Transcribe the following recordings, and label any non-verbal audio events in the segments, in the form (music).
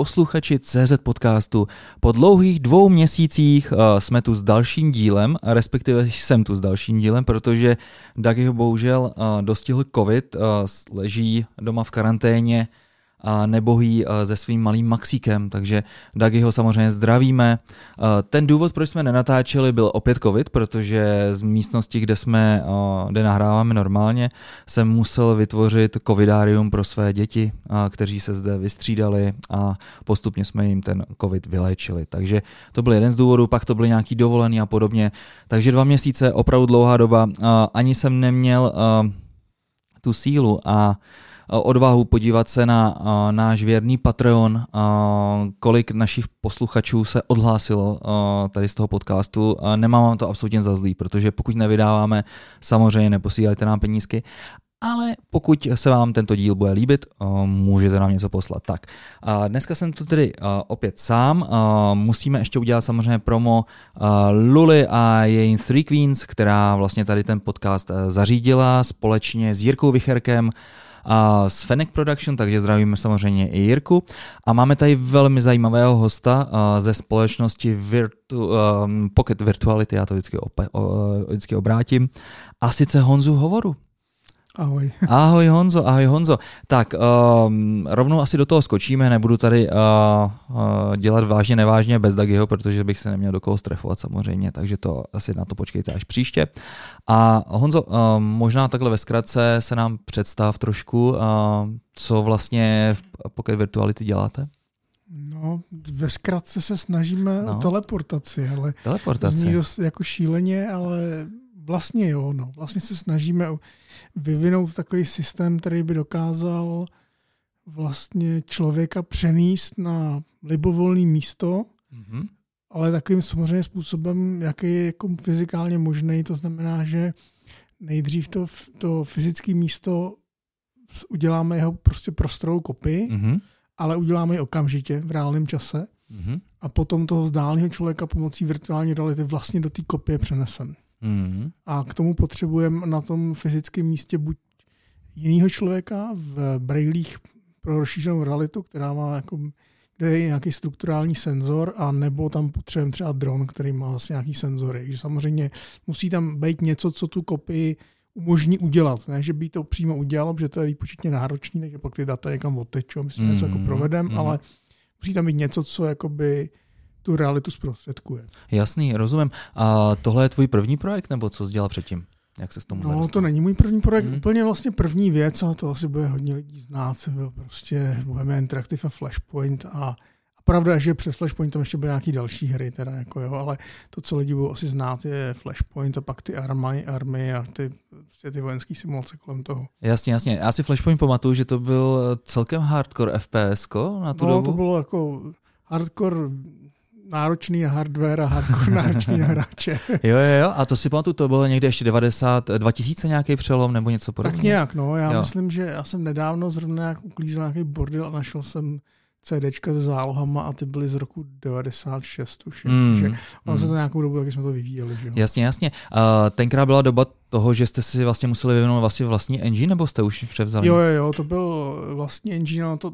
Posluchači CZ podcastu, po dlouhých dvou měsících uh, jsme tu s dalším dílem, respektive jsem tu s dalším dílem, protože Dagiho bohužel uh, dostihl covid, uh, leží doma v karanténě, a nebohý se svým malým Maxíkem, takže Dagi ho samozřejmě zdravíme. Ten důvod, proč jsme nenatáčeli, byl opět covid, protože z místnosti, kde jsme, kde nahráváme normálně, jsem musel vytvořit covidárium pro své děti, kteří se zde vystřídali a postupně jsme jim ten covid vyléčili. Takže to byl jeden z důvodů, pak to byly nějaký dovolený a podobně. Takže dva měsíce, opravdu dlouhá doba. Ani jsem neměl tu sílu a odvahu podívat se na náš věrný Patreon, kolik našich posluchačů se odhlásilo tady z toho podcastu. Nemám vám to absolutně za zlý, protože pokud nevydáváme, samozřejmě neposílejte nám penízky, ale pokud se vám tento díl bude líbit, můžete nám něco poslat. Tak, dneska jsem tu tedy opět sám. Musíme ještě udělat samozřejmě promo Luli a její Three Queens, která vlastně tady ten podcast zařídila společně s Jirkou Vicherkem a z Fennec Production, takže zdravíme samozřejmě i Jirku. A máme tady velmi zajímavého hosta ze společnosti Virtu, um, Pocket Virtuality, já to vždycky, ope, o, vždycky obrátím, a sice Honzu Hovoru. Ahoj. (laughs) Ahoj Honzo, ahoj Honzo. Tak um, rovnou asi do toho skočíme, nebudu tady uh, uh, dělat vážně nevážně bez Dagiho, protože bych se neměl do koho strefovat samozřejmě, takže to asi na to počkejte až příště. A Honzo, uh, možná takhle ve zkratce se nám představ trošku, uh, co vlastně v Pocket Virtuality děláte? No, ve zkratce se snažíme no. o teleportaci, ale teleportaci. zní dost jako šíleně, ale vlastně jo, no. Vlastně se snažíme vyvinout takový systém, který by dokázal vlastně člověka přenést na libovolné místo, mm-hmm. ale takovým samozřejmě způsobem, jaký je jako fyzikálně možný. To znamená, že nejdřív to, to fyzické místo uděláme jeho prostě prostorovou kopii, mm-hmm. ale uděláme ji okamžitě v reálném čase mm-hmm. a potom toho vzdáleného člověka pomocí virtuální reality vlastně do té kopie přeneseme. Mm. A k tomu potřebujeme na tom fyzickém místě buď jiného člověka v brailích pro rozšířenou realitu, která má jako, kde je nějaký strukturální senzor, a nebo tam potřebujeme třeba dron, který má vlastně nějaký senzory. Takže samozřejmě musí tam být něco, co tu kopii umožní udělat. Ne, že by to přímo udělalo, protože to je výpočetně náročný, takže pak ty data někam odtečou, my si mm. něco jako provedem, mm. ale musí tam být něco, co jakoby tu realitu zprostředkuje. Jasný, rozumím. A tohle je tvůj první projekt, nebo co jsi dělal předtím? Jak se s tomu No, dostal? to není můj první projekt, hmm. úplně vlastně první věc, a to asi bude hodně lidí znát, byl prostě Bohemia Interactive a Flashpoint a, a pravda je, že přes Flashpoint tam ještě byly nějaké další hry, teda jako jo, ale to, co lidi budou asi znát, je Flashpoint a pak ty army, army a ty, prostě ty vojenské simulace kolem toho. Jasně, jasně. Já si Flashpoint pamatuju, že to byl celkem hardcore FPS na tu no, dobu. to bylo jako hardcore náročný hardware a hardcore (laughs) náročný (laughs) hráče. jo, jo, jo, a to si pamatuju, to bylo někde ještě 90, 2000 nějaký přelom nebo něco podobného. Tak nějak, no, já jo. myslím, že já jsem nedávno zrovna nějak uklízel nějaký bordel a našel jsem CDčka se zálohama a ty byly z roku 96 už. Mm, že ono mm. se to nějakou dobu, jak jsme to vyvíjeli. Že? Jasně, jasně. Uh, tenkrát byla doba toho, že jste si vlastně museli vyvinout vlastně vlastní engine, nebo jste už převzali? Jo, jo, jo, to byl vlastní engine, no to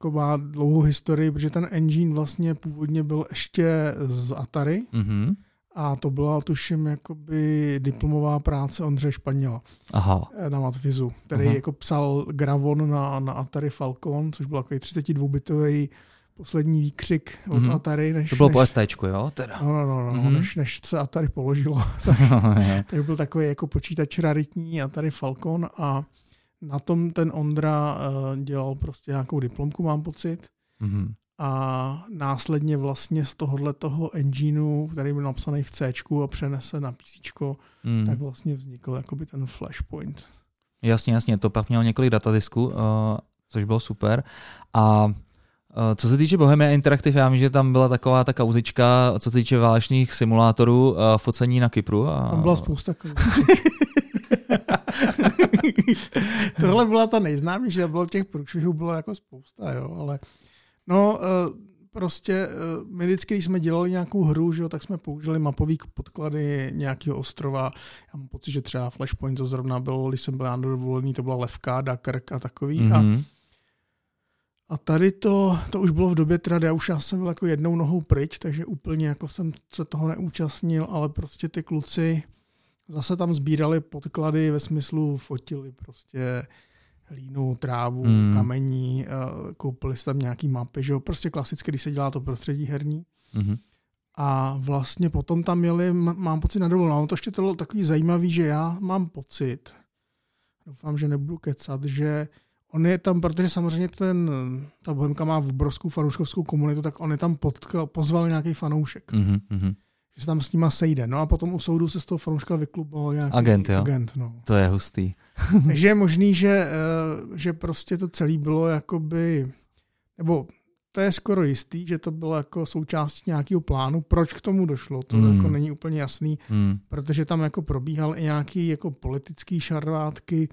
jako má dlouhou historii, protože ten engine vlastně původně byl ještě z Atari mm-hmm. a to byla tuším jakoby diplomová práce Ondřeje Španěla Aha. Eh, na Matvizu, který Aha. jako psal Gravon na, na Atari Falcon, což byl takový 32-bitový poslední výkřik od mm-hmm. Atari. Než, to bylo než, po STčku, jo? Teda. No, no, no, no mm-hmm. než, než se Atari položilo. (laughs) tak, tak byl takový jako počítač raritní Atari Falcon a na tom ten Ondra uh, dělal prostě nějakou diplomku, mám pocit. Mm-hmm. A následně vlastně z tohohle toho engineu, který byl napsaný v C a přenese na PC, mm. tak vlastně vznikl jakoby ten Flashpoint. Jasně, jasně, to pak měl několik datadisků, uh, což bylo super. A uh, co se týče Bohemia Interactive, já vím, že tam byla taková ta kauzička, co se týče válečných simulátorů, uh, focení na Kypru. A... Tam byla spousta (laughs) (laughs) Tohle byla ta nejznámější, bylo těch průšvihů bylo jako spousta, jo, ale no, eh, prostě eh, my vždycky, když jsme dělali nějakou hru, že jo, tak jsme použili mapový podklady nějakého ostrova. Já mám pocit, že třeba Flashpoint to zrovna bylo, když jsem byl na dovolený, to byla Levka, Dakrk a takový. Mm-hmm. A, A tady to, to už bylo v době teda, já už já jsem byl jako jednou nohou pryč, takže úplně jako jsem se toho neúčastnil, ale prostě ty kluci zase tam sbírali podklady ve smyslu fotili prostě hlínu, trávu, mm. kamení, eh, koupili si tam nějaký mapy, že jo, prostě klasicky, když se dělá to prostředí herní. Mm-hmm. A vlastně potom tam měli, mám pocit na dovolenou, to ještě to bylo takový zajímavý, že já mám pocit, doufám, že nebudu kecat, že on je tam, protože samozřejmě ten, ta Bohemka má v obrovskou fanouškovskou komunitu, tak on je tam potkal, pozval nějaký fanoušek. Mm-hmm. Že se tam s nima sejde. No a potom u soudu se z toho fanouška vykluboval nějaký agent. Jo? agent no. To je hustý. (laughs) Takže je možný, že, eh, že prostě to celé bylo jakoby, nebo to je skoro jistý, že to bylo jako součástí nějakého plánu. Proč k tomu došlo, to mm. jako není úplně jasný, mm. protože tam jako probíhal i nějaký jako politický šarvátky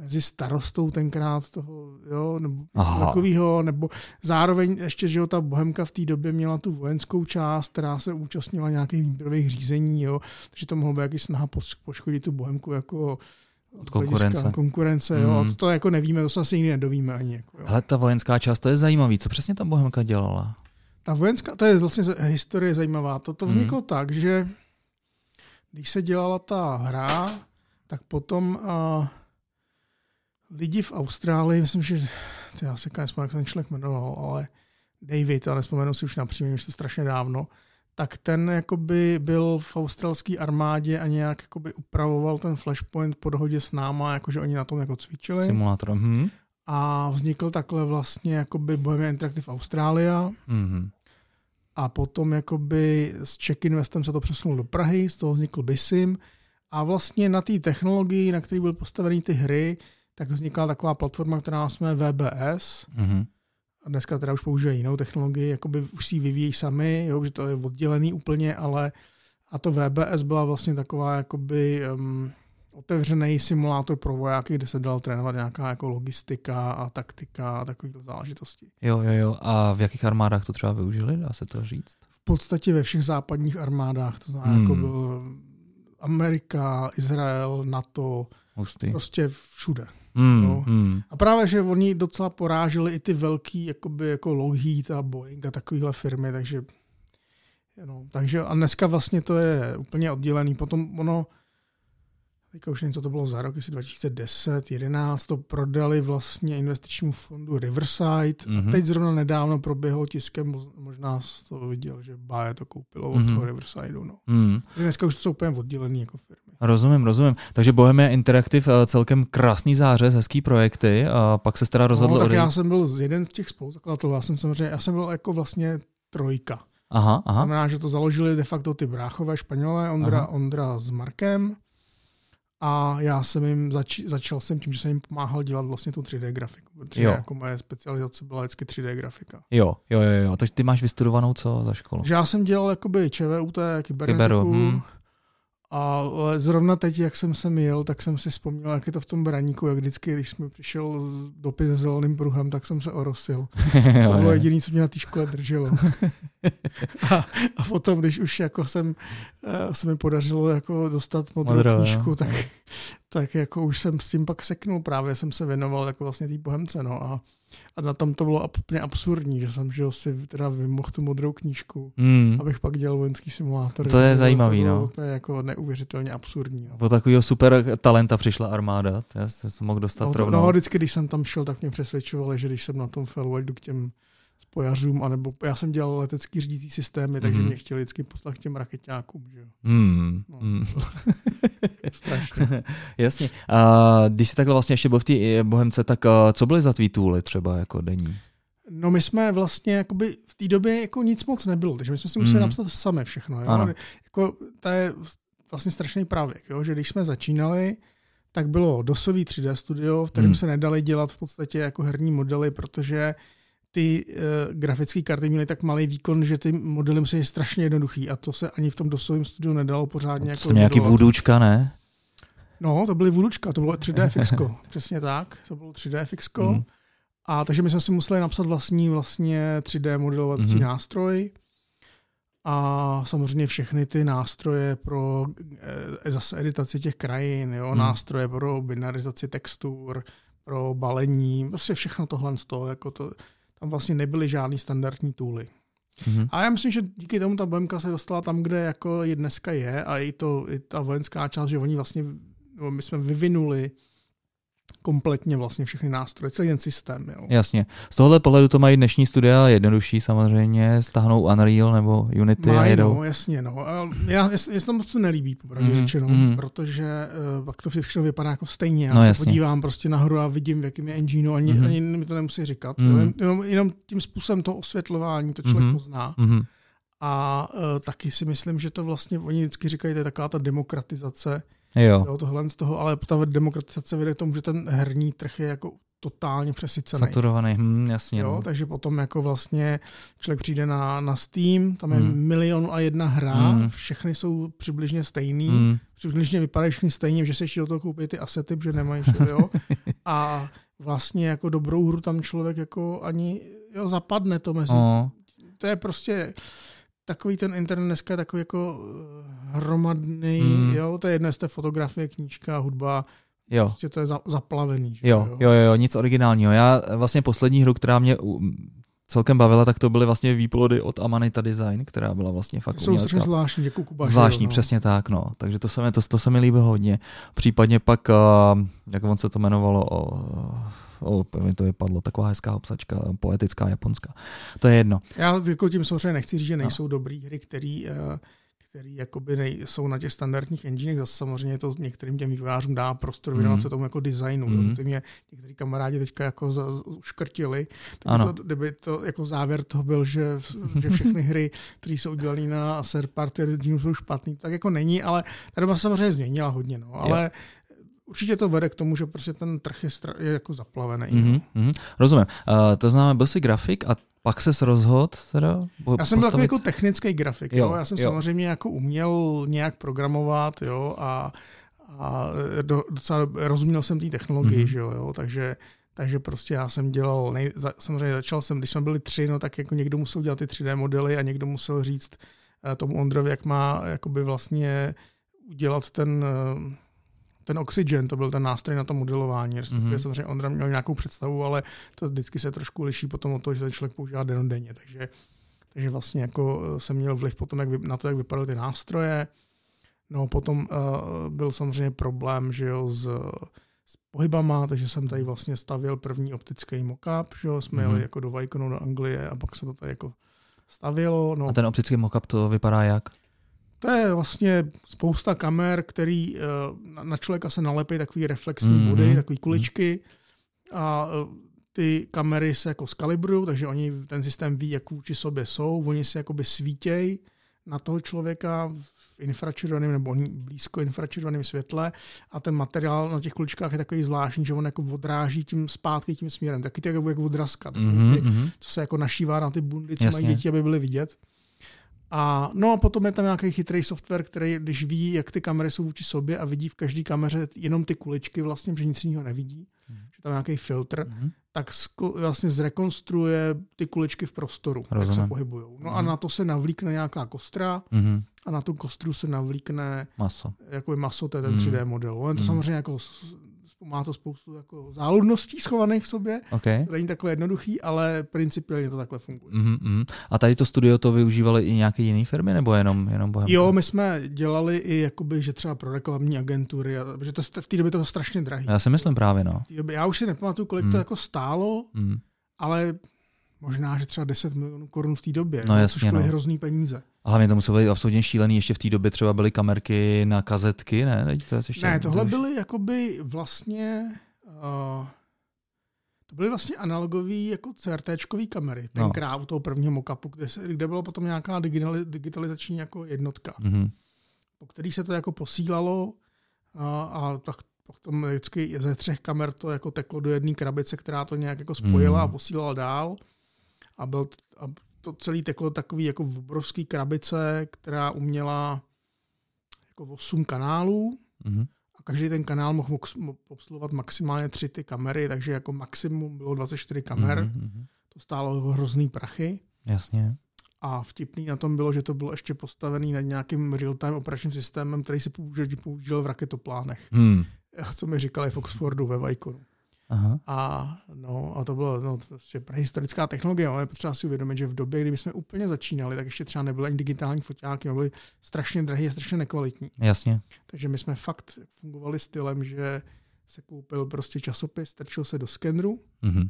mezi starostou tenkrát toho, jo, nebo Aha. takovýho, nebo zároveň ještě, že jo, ta Bohemka v té době měla tu vojenskou část, která se účastnila nějakých výběrových řízení, jo, takže to mohlo být jaký snaha poškodit tu Bohemku jako od konkurence. konkurence, mm. jo, to, to jako nevíme, to se asi nikdy nedovíme ani. Jako, jo. Ale ta vojenská část, to je zajímavý, co přesně ta Bohemka dělala? Ta vojenská, to je vlastně historie zajímavá. To, to vzniklo mm. tak, že když se dělala ta hra, tak potom uh, lidi v Austrálii, myslím, že ty já se nespomínám, jak se ten člověk jmenoval, ale David, ale nespomenu si už například, už to strašně dávno, tak ten jakoby byl v australské armádě a nějak jakoby upravoval ten flashpoint po dohodě s náma, jakože oni na tom jako cvičili. Simulátor. Hm. A vznikl takhle vlastně jakoby Bohemia Interactive Australia. Mm-hmm. A potom jakoby s Czech Investem se to přesunulo do Prahy, z toho vznikl BISIM. A vlastně na té technologii, na které byly postaveny ty hry, tak vznikla taková platforma, která jsme VBS. Mm-hmm a dneska teda už používají jinou technologii, jakoby už si ji vyvíjí sami, jo, že to je oddělený úplně, ale a to VBS byla vlastně taková jakoby um, otevřený simulátor pro vojáky, kde se dal trénovat nějaká jako logistika a taktika a takové záležitosti. Jo, jo, jo. A v jakých armádách to třeba využili, dá se to říct? V podstatě ve všech západních armádách, to znamená jako hmm. jako byl Amerika, Izrael, NATO, Hustý. prostě všude. Mm, no. mm. A právě, že oni docela poráželi i ty velký, jakoby jako Lockheed a Boeing a takovéhle firmy, takže no, takže a dneska vlastně to je úplně oddělený. Potom ono, teďka už něco to bylo za rok, jestli 2010, 11, to prodali vlastně investičnímu fondu Riverside. Mm-hmm. A mhm. teď zrovna nedávno proběhlo tiskem, možná jsi to viděl, že Baje to koupilo mm-hmm. od mhm. toho Riversideu. No. Mm. Dneska už to jsou úplně oddělený jako firmy. Rozumím, rozumím. Takže Bohemia Interactive eh, celkem krásný zářez, hezký projekty a pak se teda rozhodl... No, tak já jsem byl z jeden z těch spoluzakladatelů, já jsem samozřejmě, já jsem byl jako vlastně trojka. Aha, aha. Znamená, že to založili de facto ty bráchové Španělé, Ondra, aha. Ondra s Markem a já jsem jim zač, začal jsem tím, že jsem jim pomáhal dělat vlastně tu 3D grafiku, protože jo. jako moje specializace byla vždycky 3D grafika. Jo, jo, jo, jo. Takže ty máš vystudovanou co za školu? Že já jsem dělal jakoby ČVUT, kybernetiku, Kyberu, hmm. A zrovna teď, jak jsem sem jel, tak jsem si vzpomněl, jak je to v tom braníku, jak vždycky, když jsme přišel dopis se zeleným pruhem, tak jsem se orosil. (laughs) to bylo jediné, co mě na té škole drželo. (laughs) a, a potom, když už jako jsem, eh, se mi podařilo jako dostat modrou Modrou, knížku, tak, tak jako už jsem s tím pak seknul. Právě jsem se věnoval jako vlastně té bohemce. No. A a na tom to bylo úplně absurdní, že jsem že si teda vymohl tu modrou knížku, mm. abych pak dělal vojenský simulátor. To je zajímavý, no. To je jako neuvěřitelně absurdní. No. Po takového super talenta přišla armáda, já jsem se mohl dostat no, rovnou. No, vždycky, když jsem tam šel, tak mě přesvědčovali, že když jsem na tom felu, jdu k těm spojařům, anebo já jsem dělal letecký řídící systémy, takže mm. mě chtěli vždycky poslat k těm raketákům. Že? Mm. No, mm. (laughs) (laughs) Strašně. (laughs) Jasně. A když jsi takhle vlastně ještě byl v té Bohemce, tak co byly za tvý tooly třeba jako denní? No my jsme vlastně jakoby v té době jako nic moc nebylo, takže my jsme si museli mm. napsat sami všechno. Jo? Ano. Jako, to je vlastně strašný pravěk, jo? že když jsme začínali, tak bylo dosový 3D studio, v kterém mm. se nedali dělat v podstatě jako herní modely, protože ty uh, grafické karty měly tak malý výkon, že ty modely musí strašně jednoduchý a to se ani v tom dosovém studiu nedalo pořádně. To jako nějaký vůdůčka, ne? No, to byly vůdůčka, to bylo 3D fixko, (laughs) přesně tak, to bylo 3D fixko. Mm. A takže my jsme si museli napsat vlastní vlastně 3D modelovací mm-hmm. nástroj a samozřejmě všechny ty nástroje pro e, zase editaci těch krajin, jo, mm. nástroje pro binarizaci textur, pro balení, prostě všechno tohle z toho, jako to, tam vlastně nebyly žádný standardní tooly. Mhm. A já myslím, že díky tomu ta BMK se dostala tam, kde jako je dneska je a i, to, i ta vojenská část, že oni vlastně, my jsme vyvinuli kompletně vlastně všechny nástroje, celý ten systém. Jo. Jasně. Z tohohle pohledu to mají dnešní studia jednodušší samozřejmě, stáhnou Unreal nebo Unity a Mají, jedou. no, jasně, no. Já, já se tam moc nelíbí, popravdě mm, řečeno, mm. protože uh, pak to všechno vypadá jako stejně. Já No, no, se jasně. podívám prostě nahoru a vidím, v jakém je engineu, ani, mm. ani mi to nemusí říkat. Mm. Jenom, jenom, jenom tím způsobem toho osvětlování to člověk mm. pozná. Mhm. A uh, taky si myslím, že to vlastně, oni vždycky říkají, to je taková ta demokratizace, Jo, jo, tohle z toho, ale ta demokratizace vede k tomu, že ten herní trh je jako totálně přesycený. saturovaný, hm, jasně. Jo, no. takže potom jako vlastně člověk přijde na, na Steam, tam je Hmm. milion a jedna hra, Hmm. všechny jsou přibližně stejný, Hm, přibližně vypadají všechny stejně, že se ještě do toho koupí ty asety, že nemají jo. (laughs) A vlastně jako dobrou hru tam člověk jako ani jo, zapadne to mezi. o, To je prostě takový ten internet dneska je takový jako eh, hromadný, Hmm. jo, to je jedno, jestli to je fotografie, knížka, hudba, jo. prostě to je za, zaplavený. Že Jo, jo, jo, nic originálního. Já vlastně poslední hru, která mě celkem bavila, tak to byly vlastně výplody od Amanita Design, která byla vlastně fakt Jsou strašně zvláštní, jako Kuba. Zvláštní, jo, no. přesně tak, no. Takže to se mi, to, to se mi líbilo hodně. Případně pak, uh, jak on se to jmenovalo, o, o, mi to vypadlo, taková hezká obsačka, poetická japonská. To je jedno. Já jako tím samozřejmě nechci říct, že No. nejsou dobré hry, které který jakoby nej, jsou na těch standardních enginech, zase samozřejmě to některým těm vývojářům dá prostor věnovat Mhm. se tomu jako designu. Mm. To mě některý kamarádi teďka jako za, uškrtili. Ano. to, kdyby to jako závěr toho byl, že, že všechny hry, které jsou udělané na third party jsou špatný, tak jako není, ale ta doba se samozřejmě změnila hodně. No. Ale určitě to vede k tomu, že prostě ten trh je, stra- je jako zaplavený. Mm-hmm, mm-hmm. Rozumím. Uh, to znamená, byl jsi grafik a pak se rozhodl teda po- Já jsem byl takový postavit- jako technický grafik. Jo, Jo, Já jsem jo. samozřejmě jako uměl nějak programovat jo, a, a do, docela rozuměl jsem té technologii, Mhm. mm-hmm. že jo, jo, takže takže prostě já jsem dělal, nej, za, samozřejmě začal jsem, když jsme byli tři, no tak jako někdo musel dělat ty 3D modely a někdo musel říct eh, tomu Ondrovi, jak má jakoby vlastně udělat ten, eh, ten Oxygen, to byl ten nástroj na to modelování, respektive Mhm. mm-hmm. samozřejmě Ondra měl nějakou představu, ale to vždycky se trošku liší potom od toho, že ten člověk používá denodenně, takže takže vlastně jako eh, jsem měl vliv potom jak vy, na to, jak vypadaly ty nástroje. No potom uh, byl samozřejmě problém, že jo, s, s pohybama, takže jsem tady vlastně stavil první optický mock-up, že jo, jsme Mhm. jeli jako do Viconu do Anglie a pak se to tady jako stavilo. No, A ten optický mockup to vypadá jak? To je vlastně spousta kamer, který eh, na- člověka se nalepí takový reflexní Mhm. body, takový kuličky a eh, ty kamery se jako skalibrují, takže oni ten systém ví, jak vůči sobě jsou, oni se jakoby svítějí na toho člověka v infračerveném nebo blízko infračerveném světle a ten materiál na těch kuličkách je takový zvláštní, že on jako odráží tím zpátky tím směrem, taky to jako, jako odrazka, Mhm, ty- mhm. co se jako našívá na ty bundy, co Jasně. mají děti, aby byly vidět. A no a potom je tam nějaký chytrý software, který, když ví, jak ty kamery jsou vůči sobě a vidí v každé kameře jenom ty kuličky vlastně, že nic jiného nevidí, Mhm. že tam nějaký filtr, Mhm. tak sko- vlastně zrekonstruuje ty kuličky v prostoru, jak Rozumím. se pohybují. No a Mhm. na to se navlíkne nějaká kostra Mhm. a na tu kostru se navlíkne Maso. jako maso, to je ten Mhm. 3D model. On je to Mhm. samozřejmě jako, má to spoustu jako záludností schovaných v sobě, OK. to není takhle jednoduchý, ale principiálně to takhle funguje. Mhm, mhm. A tady to studio to využívali i nějaké jiné firmy, nebo jenom, jenom Bohem? Jo, my jsme dělali i jakoby, že třeba pro reklamní agentury, a- že to v té době to bylo strašně drahý. Já si myslím právě, no. Době- Já už si nepamatuju, kolik Hmm. to jako stálo, Mhm. ale možná, že třeba 10 milionů korun v té době. No jasně, což byly no. hrozný peníze. A hlavně to muselo být absolutně šílený, ještě v té době třeba byly kamerky na kazetky, ne? To je ještě, Ne, tohle to už- byly jakoby vlastně... Uh, to byly vlastně analogové jako CRTčkové kamery, No. tenkrát u toho prvního mockupu, kde, se, kde byla potom nějaká digitali- digitalizační jako jednotka. Mhm. po který se to jako posílalo a, a tak potom vždycky ze třech kamer to jako teklo do jedné krabice, která to nějak jako spojila Mhm. a posílala dál. A, byl, a to celé teklo takový jako v obrovský krabice, která uměla jako 8 kanálů Mhm. a každý ten kanál mohl mohl mo- obsluhovat maximálně tři ty kamery, takže jako maximum bylo 24 kamer. Mhm, mhm. To stálo hrozný prachy. Jasně. A vtipný na tom bylo, že to bylo ještě postavený nad nějakým real-time operačním systémem, který se použil, použil v raketoplánech. Hmm. Co mi říkali v Oxfordu ve Viconu. Aha. A, no, a to bylo no, je prehistorická technologie, ale potřeba si uvědomit, že v době, kdy jsme úplně začínali, tak ještě třeba nebyly ani digitální foťáky, byly strašně drahé a strašně nekvalitní. Jasně. Takže my jsme fakt fungovali stylem, že se koupil prostě časopis, strčil se do skenru Mhm.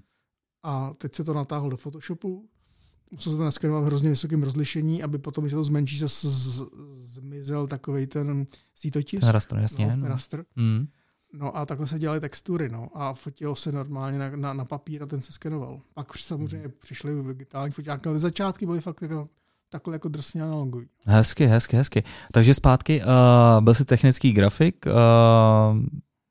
a teď se to natáhl do Photoshopu. Musel se to naskenovat v hrozně vysokém rozlišení, aby potom, když se to zmenší, se z- z- zmizel takový ten sítotisk. Ten rastr, jasně. no, No, ten raster. Mm. No a takhle se dělaly textury, no. A fotilo se normálně na, na, na papír a ten se skenoval. Pak už samozřejmě Hmm. přišly digitální foťáky, ale začátky byly fakt jako, takhle jako drsně analogový. Hezky, hezky, hezky. Takže zpátky, uh, byl jsi technický grafik, uh,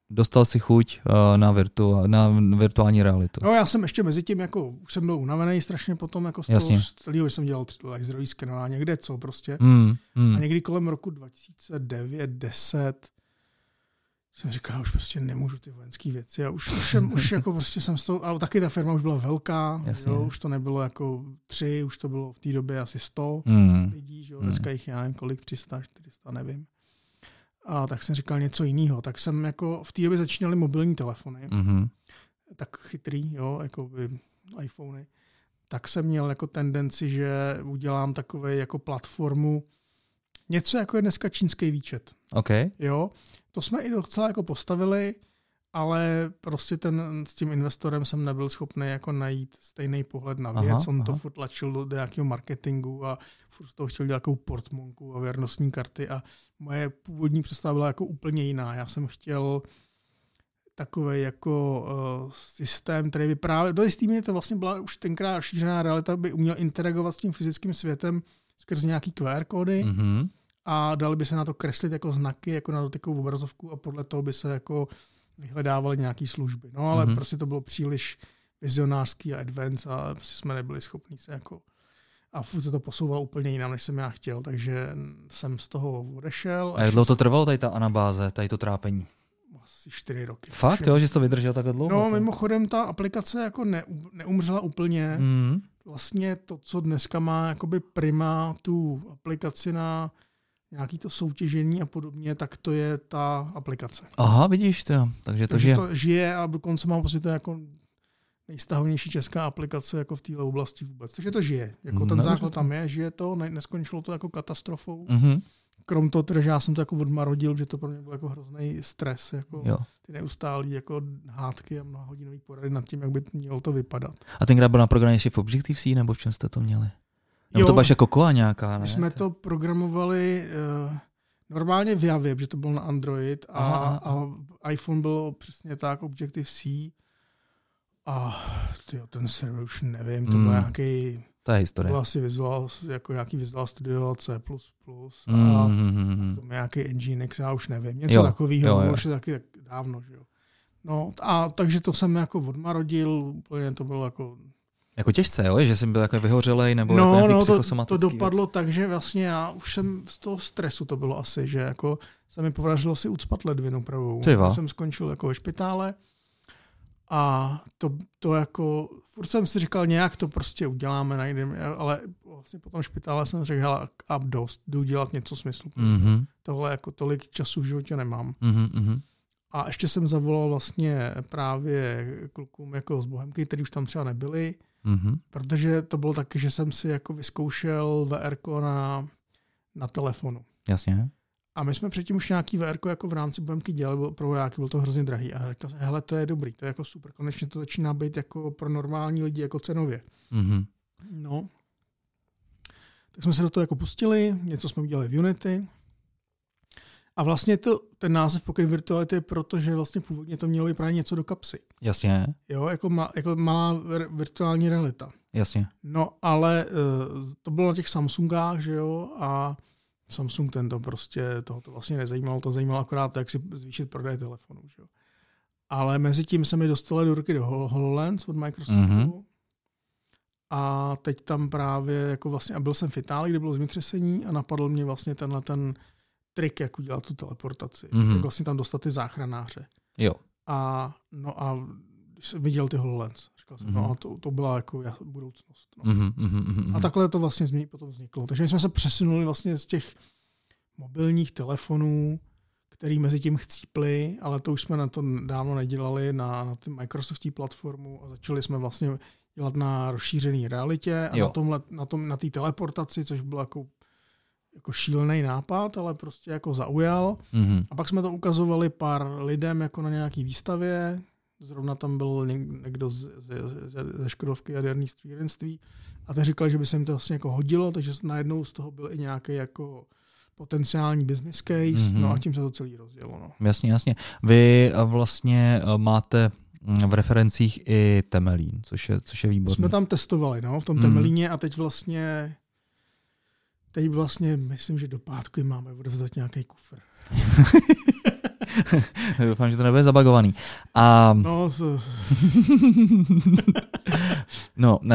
dostal si chuť uh, na, virtu, na virtuální realitu. No já jsem ještě mezi tím, jako už jsem byl unavený strašně potom jako z toho celého, že jsem dělal laserový skenování, někde co prostě. Mm, mm. A někdy kolem roku 2009, 10 jsem říkal, já už prostě nemůžu ty vojenské věci. Já už, už, jsem, už (laughs) jako prostě jsem s tou, a taky ta firma už byla velká, Jasně. jo, už to nebylo jako tři, už to bylo v té době asi 100 Mm. lidí, že jo, Hmm. dneska jich já nevím kolik, 300, 400, nevím. A tak jsem říkal něco jiného. Tak jsem jako, v té době začínaly mobilní telefony, Mm-hmm. tak chytrý, jo, jako by iPhony, tak jsem měl jako tendenci, že udělám takové jako platformu, něco jako je dneska čínský výčet. OK. Jo, to jsme i docela jako postavili, ale prostě ten, s tím investorem jsem nebyl schopný jako najít stejný pohled na Aha, věc. On to aha. furt tlačil do nějakého marketingu a furt z toho chtěl dělat nějakou portmonku a věrnostní karty a moje původní představa byla jako úplně jiná. Já jsem chtěl takový jako uh, systém, který by právě, do jistý míry to vlastně byla už tenkrát rozšířená realita, by uměl interagovat s tím fyzickým světem skrz nějaký QR kódy Mm-hmm. A dali by se na to kreslit jako znaky, jako na dotykovou obrazovku a podle toho by se jako vyhledávaly nějaké služby. No ale Mhm. mm-hmm. prostě to bylo příliš vizionářský a advance a prostě jsme nebyli schopni se jako a furt se to posouvalo úplně jinam, než jsem já chtěl, takže jsem z toho odešel. A jak dlouho to trvalo, tady ta anabáze, tady to trápení? Asi čtyři roky. Fakt, jo, že jsi to vydržel takhle dlouho? No, to- mimochodem ta aplikace jako ne, neumřela úplně. Mm. Vlastně to, co dneska má jakoby prima tu aplikaci na nějaký to soutěžení a podobně, tak to je ta aplikace. Aha, vidíš to, takže to Takže žije. to žije a dokonce mám pocit, to je jako nejstahovnější česká aplikace jako v této oblasti vůbec. Takže to žije. Jako ten No, základ to- tam je, žije to, ne, neskončilo to jako katastrofou. Mhm. Krom toho, teda, že já jsem to jako odmarodil, že to pro mě byl jako hrozný stres, jako Jo. ty neustálý jako hádky a mnohodinový porady nad tím, jak by mělo to vypadat. A tenkrát byl naprogramovaný ještě v Objective-C, nebo v čem jste to měli? Nebo to byla ještě Cocoa nějaká, ne? My jsme to programovali uh, normálně v Javě, protože to byl na Android a, Aha, a iPhone bylo přesně tak, Objective-C a tyjo, ten server už nevím, to Mm. byl nějaký, To je to historie. byl asi Visual, jako nějaký Visual Studio C++ a Mm-hmm. to nějaký Nginx, já už nevím, něco Jo, takového, jo, jo. bylo už je taky tak dávno, že jo. No a takže to jsem jako odmarodil, úplně to bylo jako Jako těžce, jo? Že jsem byl jako vyhořelej, nebo jako no, nějaký no, to, to dopadlo tak, že vlastně já už jsem z toho stresu to bylo asi, že jako se mi podařilo si ucpat ledvinu pravou. Já jsem skončil jako ve špitále a to, to jako, furt jsem si říkal, nějak to prostě uděláme, najdeme, ale vlastně po tom špitále jsem řekl, hele, a dost, jdu dělat něco smyslu. Mhm, Tohle jako tolik času v životě nemám. mhm, mhm. A ještě jsem zavolal vlastně právě klukům jako z Bohemky, kteří už tam třeba nebyli, Mhm. protože to bylo taky, že jsem si jako vyzkoušel VR na, na telefonu. Jasně. A my jsme předtím už nějaký VR jako v rámci Bohemky dělali, bylo pro vojáky, bylo to hrozně drahý. A říkal jsem, hele, to je dobrý, to je jako super, konečně to začíná být jako pro normální lidi jako cenově. Mhm. No. Tak jsme se do toho jako pustili, něco jsme udělali v Unity. A vlastně to, ten název pokryt virtuality je proto, že vlastně původně to mělo vypadat něco do kapsy. Jasně, Jo, jako, ma, jako malá vir, virtuální realita. jasně. No, ale uh, to bylo na těch Samsungách, že jo, a Samsung ten to prostě, toho to vlastně nezajímalo, to zajímalo akorát to, jak si zvýšit prodej telefonů, že jo. Ale mezi tím se mi dostalo do ruky do Hol- HoloLens od Microsoftu. Mhm. A teď tam právě, jako vlastně, a byl jsem v Itálii, kde bylo zemětřesení a napadl mě vlastně tenhle ten trik, jak udělat tu teleportaci. Mhm. Jak vlastně tam dostat ty záchranáře. Jo. A, no a když jsem viděl ty HoloLens, říkal jsem, Mhm. no a to, to byla jako budoucnost. No. Mhm, mhm, mhm. A takhle to vlastně zmi- potom vzniklo. Takže my jsme se přesunuli vlastně z těch mobilních telefonů, který mezi tím chcípli, ale to už jsme na to dávno nedělali, na, na ty Microsoftí platformu a začali jsme vlastně dělat na rozšířené realitě a jo. na tomhle, na tom, na té teleportaci, což byl jako, jako šílený nápad, ale prostě jako zaujal. Mm-hmm. A pak jsme to ukazovali pár lidem jako na nějaký výstavě, zrovna tam byl někdo ze, ze, ze Škodovky jaderní stvírenství a ten říkal, že by se jim to vlastně jako hodilo, takže najednou z toho byl i nějaký jako potenciální business case, mm-hmm. no a tím se to celý rozjelo. No. Jasně, jasně. Vy eh, vlastně eh, máte mm, v referencích i Temelín, což je, což je výborné. Jsme tam testovali no, v tom mm. Temelíně a teď vlastně teď vlastně myslím, že do pátku máme odevzdat nějaký kufr. (laughs) Doufám, že to nebude zabagovaný. A... No, to... (laughs) no uh,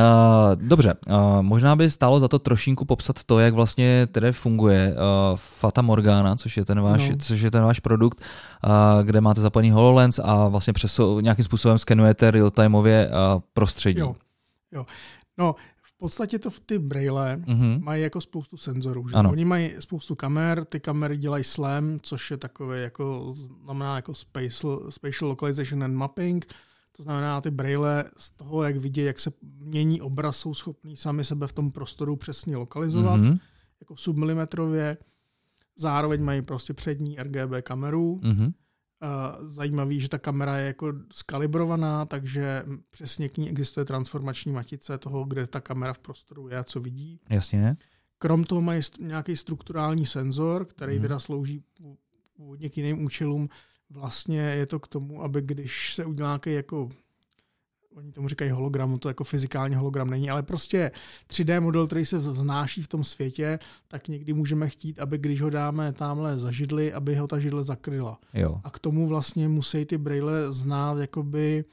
dobře, uh, možná by stálo za to trošinku popsat to, jak vlastně tedy funguje uh, Fata Morgana, což je ten váš, no. což je ten váš produkt, uh, kde máte zapojený HoloLens a vlastně přes, nějakým způsobem skenujete real-timeově uh, prostředí. Jo. jo. No, podstatě to ty braille mm-hmm. mají jako spoustu senzorů. Že? Oni mají spoustu kamer, ty kamery dělají SLAM, což je takové jako, znamená jako spatial, spatial localization and mapping. To znamená, ty braille z toho, jak vidí, jak se mění obraz, jsou schopní sami sebe v tom prostoru přesně lokalizovat, mm-hmm. jako submilimetrově. Zároveň mají prostě přední RGB kameru. Mm-hmm zajímavý, že ta kamera je jako skalibrovaná, takže přesně k ní existuje transformační matice toho, kde ta kamera v prostoru je a co vidí. Jasně. Krom toho mají nějaký strukturální senzor, který hmm. teda slouží původně k jiným účelům. Vlastně je to k tomu, aby když se udělá nějaký jako oni tomu říkají hologram, to jako fyzikální hologram není, ale prostě 3D model, který se vznáší v tom světě, tak někdy můžeme chtít, aby když ho dáme tamhle za židli, aby ho ta židle zakryla. Jo. A k tomu vlastně musí ty braille znát, jakoby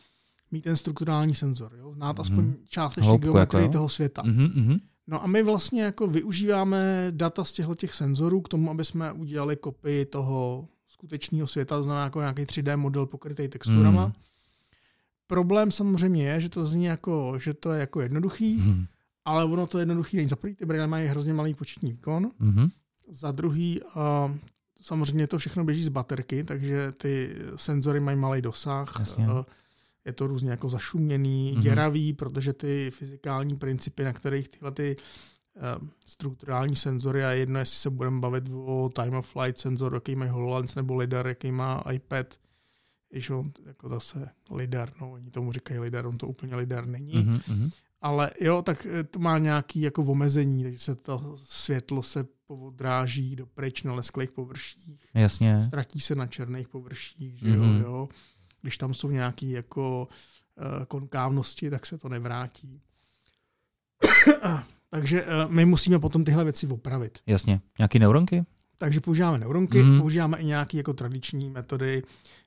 mít ten strukturální senzor, jo? znát mm-hmm. aspoň částečně geometrii jako, toho světa. Mm-hmm. No a my vlastně jako využíváme data z těchto těch senzorů k tomu, aby jsme udělali kopii toho skutečného světa, to znamená jako nějaký 3D model pokrytý texturama. Mm. Problém samozřejmě je, že to zní jako, že to je jako jednoduchý, mm-hmm. ale ono to jednoduchý není. Za prvý ty braille mají hrozně malý početní výkon, mm-hmm. za druhý uh, samozřejmě to všechno běží z baterky, takže ty senzory mají malý dosah. Jasně. Uh, je to různě jako zašuměný, mm-hmm. děravý, protože ty fyzikální principy, na kterých tyhle ty uh, strukturální senzory, a jedno, jestli se budeme bavit o time of flight senzor, jaký má HoloLens nebo LiDAR, jaký má iPad, když on jako zase lidar, no oni tomu říkají lidar, on to úplně lidar není. Mm-hmm. Ale jo, tak eh, to má nějaký jako omezení, takže se to světlo se povodráží do pryč na lesklých površích. Jasně. Ztratí se na černých površích, že mm-hmm. jo, jo. Když tam jsou nějaké jako uh, konkávnosti, tak se to nevrátí. (coughs) takže uh, my musíme potom tyhle věci opravit. Jasně. Nějaké neuronky? Takže používáme neuronky, mm-hmm. používáme i nějaké jako tradiční metody,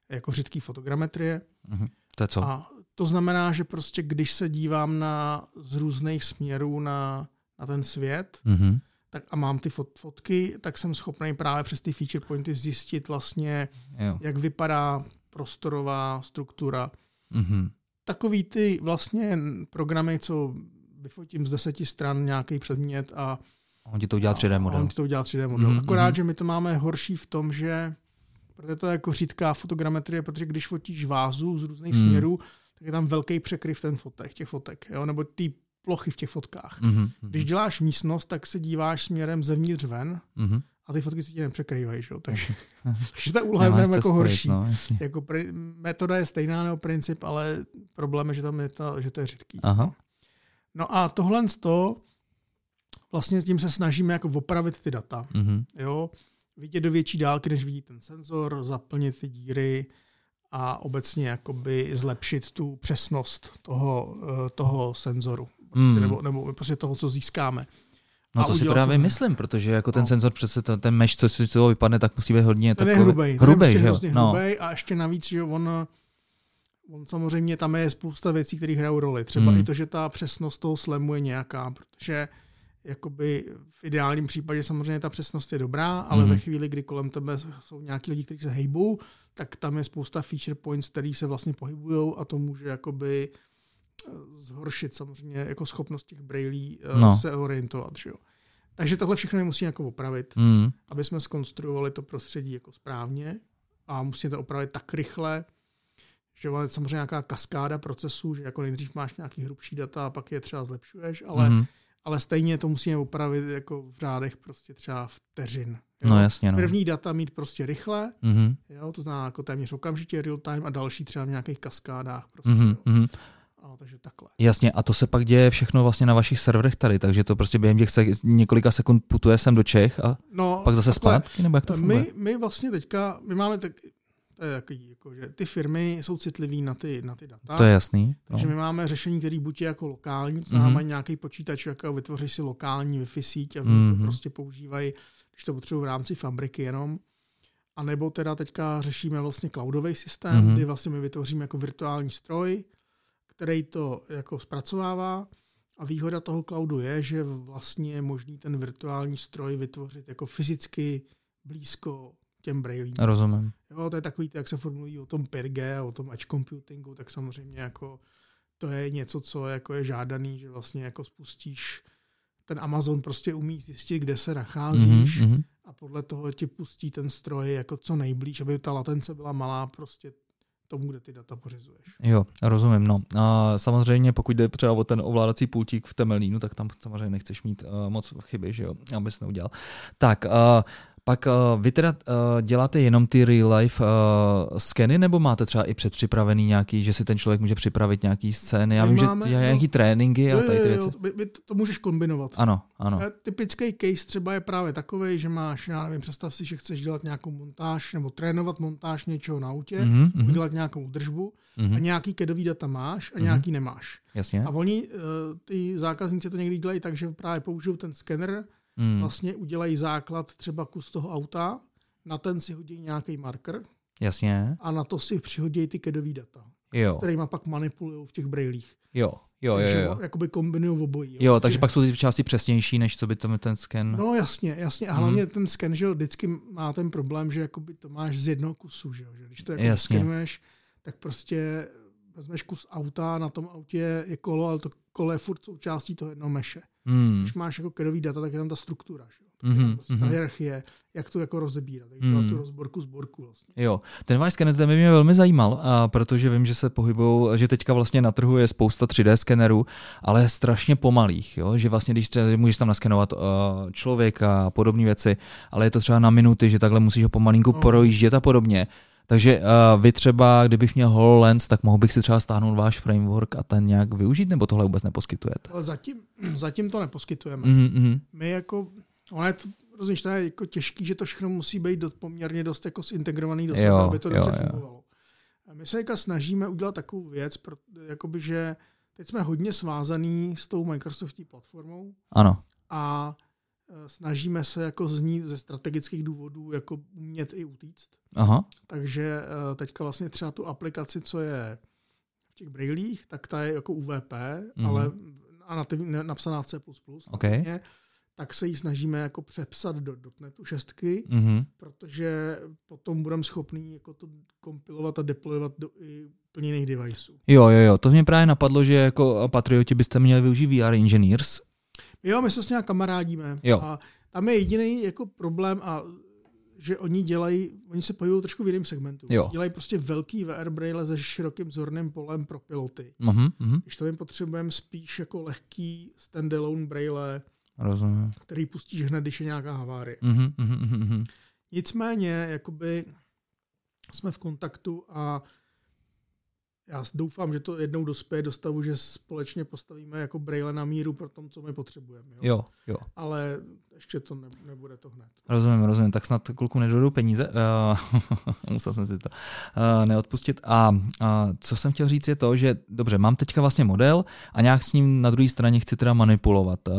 jako řidký fotogrametrie. Mm-hmm. To je co? A to znamená, že prostě když se dívám na z různých směrů na, na ten svět, mm-hmm. tak a mám ty fot, fotky, tak jsem schopný právě přes ty feature pointy zjistit vlastně, jo. jak vypadá prostorová struktura. Mm-hmm. Takový ty vlastně programy, co vyfotím z deseti stran nějaký předmět a On ti to udělá 3D model. On ti to udělá 3D model. Mm-hmm. Akorát, že my to máme horší v tom, že protože to je jako řídká fotogrametrie, protože když fotíš vázu z různých mm. směrů, tak je tam velký překryv ten fotek, těch fotek, jo? nebo ty plochy v těch fotkách. Mm-hmm. Když děláš místnost, tak se díváš směrem zevnitř ven mm-hmm. a ty fotky se ti nepřekrývají. Že? (laughs) Takže, takže ta úloha je mnohem jako spojit, horší. No, jako pri, metoda je stejná nebo princip, ale problém je, že, tam je to, že to je řidký. Aha. No. no a tohle z toho, vlastně s tím se snažíme jako opravit ty data. Mm-hmm. Jo? Vidět do větší dálky, než vidí ten senzor, zaplnit ty díry a obecně jakoby zlepšit tu přesnost toho, eh, toho senzoru. Prostě, hmm. nebo, nebo prostě toho, co získáme. No a to si právě to... myslím, protože jako ten no. senzor přece, ten, ten mesh, co si toho vypadne, tak musí být hodně ten takový... je hrubej. Hrubej, ten je prostě? No. Hrubej a ještě navíc, že on, on samozřejmě tam je spousta věcí, které hrajou roli. Třeba hmm. i to, že ta přesnost toho slemu je nějaká, protože jakoby v ideálním případě samozřejmě ta přesnost je dobrá, ale mm. ve chvíli, kdy kolem tebe jsou nějaký lidi, kteří se hejbou, tak tam je spousta feature points, který se vlastně pohybují a to může jakoby eh, zhoršit samozřejmě jako schopnost těch brailí eh, no. se orientovat. Že jo. Takže tohle všechno musí jako opravit, mm. aby jsme skonstruovali to prostředí jako správně. a musíte to opravit tak rychle, že je samozřejmě nějaká kaskáda procesů, že jako nejdřív máš nějaký hrubší data a pak je třeba zlepšuješ, ale, mm-hmm. Ale stejně to musíme opravit jako v řádech prostě třeba vteřin. Jo? No jasně. No. První data mít prostě rychle, mm-hmm. jo? to znamená jako téměř okamžitě real time a další třeba v nějakých kaskádách. Prostě, mm-hmm. A, takže takhle. Jasně, a to se pak děje všechno vlastně na vašich serverech tady, takže to prostě během těch se, několika sekund putuje sem do Čech a no, pak zase takhle, zpátky, nebo jak to funguje? My, my vlastně teďka, my máme tak, to je takový, jako, že ty firmy jsou citlivé na ty, na ty data. To je jasný. Takže no. my máme řešení, které buď je jako lokální, to znamená, mm-hmm. nějaký počítač, jako vytvoří si lokální Wi-Fi síť a mm-hmm. to prostě používají, když to potřebují v rámci fabriky jenom. A nebo teda teďka řešíme vlastně cloudový systém, mm-hmm. kdy vlastně my vytvoříme jako virtuální stroj, který to jako zpracovává. A výhoda toho cloudu je, že vlastně je možný ten virtuální stroj vytvořit jako fyzicky blízko těm brailím. Rozumím. Jo, to je takový, jak se formulují o tom 5G, o tom edge computingu, tak samozřejmě jako to je něco, co jako je žádaný, že vlastně jako spustíš ten Amazon prostě umí zjistit, kde se nacházíš mm-hmm. a podle toho ti pustí ten stroj jako co nejblíž, aby ta latence byla malá prostě tomu, kde ty data pořizuješ. Jo, rozumím. No. A samozřejmě, pokud jde třeba o ten ovládací pultík v Temelínu, tak tam samozřejmě nechceš mít uh, moc chyby, že jo, abys neudělal. Tak, uh, pak uh, vy teda uh, děláte jenom ty real life uh, skeny, nebo máte třeba i předpřipravený nějaký, že si ten člověk může připravit nějaký scény? Já my vím, máme, že no, nějaký tréninky a tady ty věci. Jo, jo, jo, to můžeš kombinovat. Ano, ano. Typický case třeba je právě takový, že máš, já nevím, představ si, že chceš dělat nějakou montáž nebo trénovat montáž něčeho na autě, mm-hmm. udělat nějakou držbu mm-hmm. a nějaký kedový data máš a mm-hmm. nějaký nemáš. Jasně. A oni, ty zákazníci to někdy dělají tak, že právě použijou ten skener, hmm. vlastně udělají základ třeba kus toho auta, na ten si hodí nějaký marker. Jasně. A na to si přihodí ty kedový data. Jo. S kterými pak manipulují v těch brailích. Jo, jo, takže jo. jo. Jakoby kombinují obojí. Jo, jo takže pak jsou ty části přesnější, než co by tam ten sken. No jasně, jasně. A hlavně hmm. ten sken, že vždycky má ten problém, že jakoby to máš z jednoho kusu, že, že když to jako skenuješ, tak prostě vezmeš kus auta, na tom autě je kolo, ale to kolo je furt součástí toho jednoho meše. Hmm. Když máš jako kedový data, tak je tam ta struktura, že? mm-hmm. prostě ta hierarchie, jak to jako rozebírat, jak mm. tu rozborku zborku vlastně. Jo, ten váš skener ten by mě velmi zajímal, a protože vím, že se pohybují, že teďka vlastně na trhu je spousta 3D skenerů, ale strašně pomalých, jo? že vlastně když třeba, můžeš tam naskenovat uh, člověka a podobné věci, ale je to třeba na minuty, že takhle musíš ho pomalinku no. projíždět a podobně. Takže uh, vy třeba, kdybych měl HoloLens, tak mohl bych si třeba stáhnout váš framework a ten nějak využít, nebo tohle vůbec neposkytujete? Ale zatím, (clears throat) zatím to neposkytujeme. Mm-hmm. My jako, ono je to, rozumíš, to je jako těžký, že to všechno musí být dost, poměrně dost jako zintegrovaný do sebe, aby to dobře jo, fungovalo. Jo. My se jako snažíme udělat takovou věc, pro, jakoby, že teď jsme hodně svázaný s tou Microsoftí platformou. Ano. A snažíme se jako z ní ze strategických důvodů jako umět i utíct. Aha. Takže eh, teďka vlastně třeba tu aplikaci, co je v těch brailích, tak ta je jako UVP, mm-hmm. ale a na napsaná v C++. Okay. Vlastně, tak se ji snažíme jako přepsat do .NETu šestky, mm-hmm. protože potom budeme schopný jako to kompilovat a deployovat do i úplně jiných deviceů. Jo, jo, jo, to mě právě napadlo, že jako patrioti byste měli využít VR Engineers, Jo, my se s nějak kamarádíme. Jo. A tam je jediný jako problém, a že oni dělají, oni se pohybují trošku v jiném segmentu. Jo. Dělají prostě velký VR braille se širokým zorným polem pro piloty. Uh-huh, Když to jim potřebujeme spíš jako lehký standalone braille, Rozumím. který pustíš hned, když je nějaká havárie. Uh-huh. Nicméně, jakoby jsme v kontaktu a já doufám, že to jednou dospěje do stavu, že společně postavíme jako braille na míru pro tom, co my potřebujeme. Jo, jo. jo. Ale ještě to ne, nebude to hned. Rozumím, rozumím. Tak snad kluku nedodou peníze. Uh, (laughs) musel jsem si to uh, neodpustit. A uh, co jsem chtěl říct je to, že dobře, mám teďka vlastně model a nějak s ním na druhé straně chci teda manipulovat. Uh,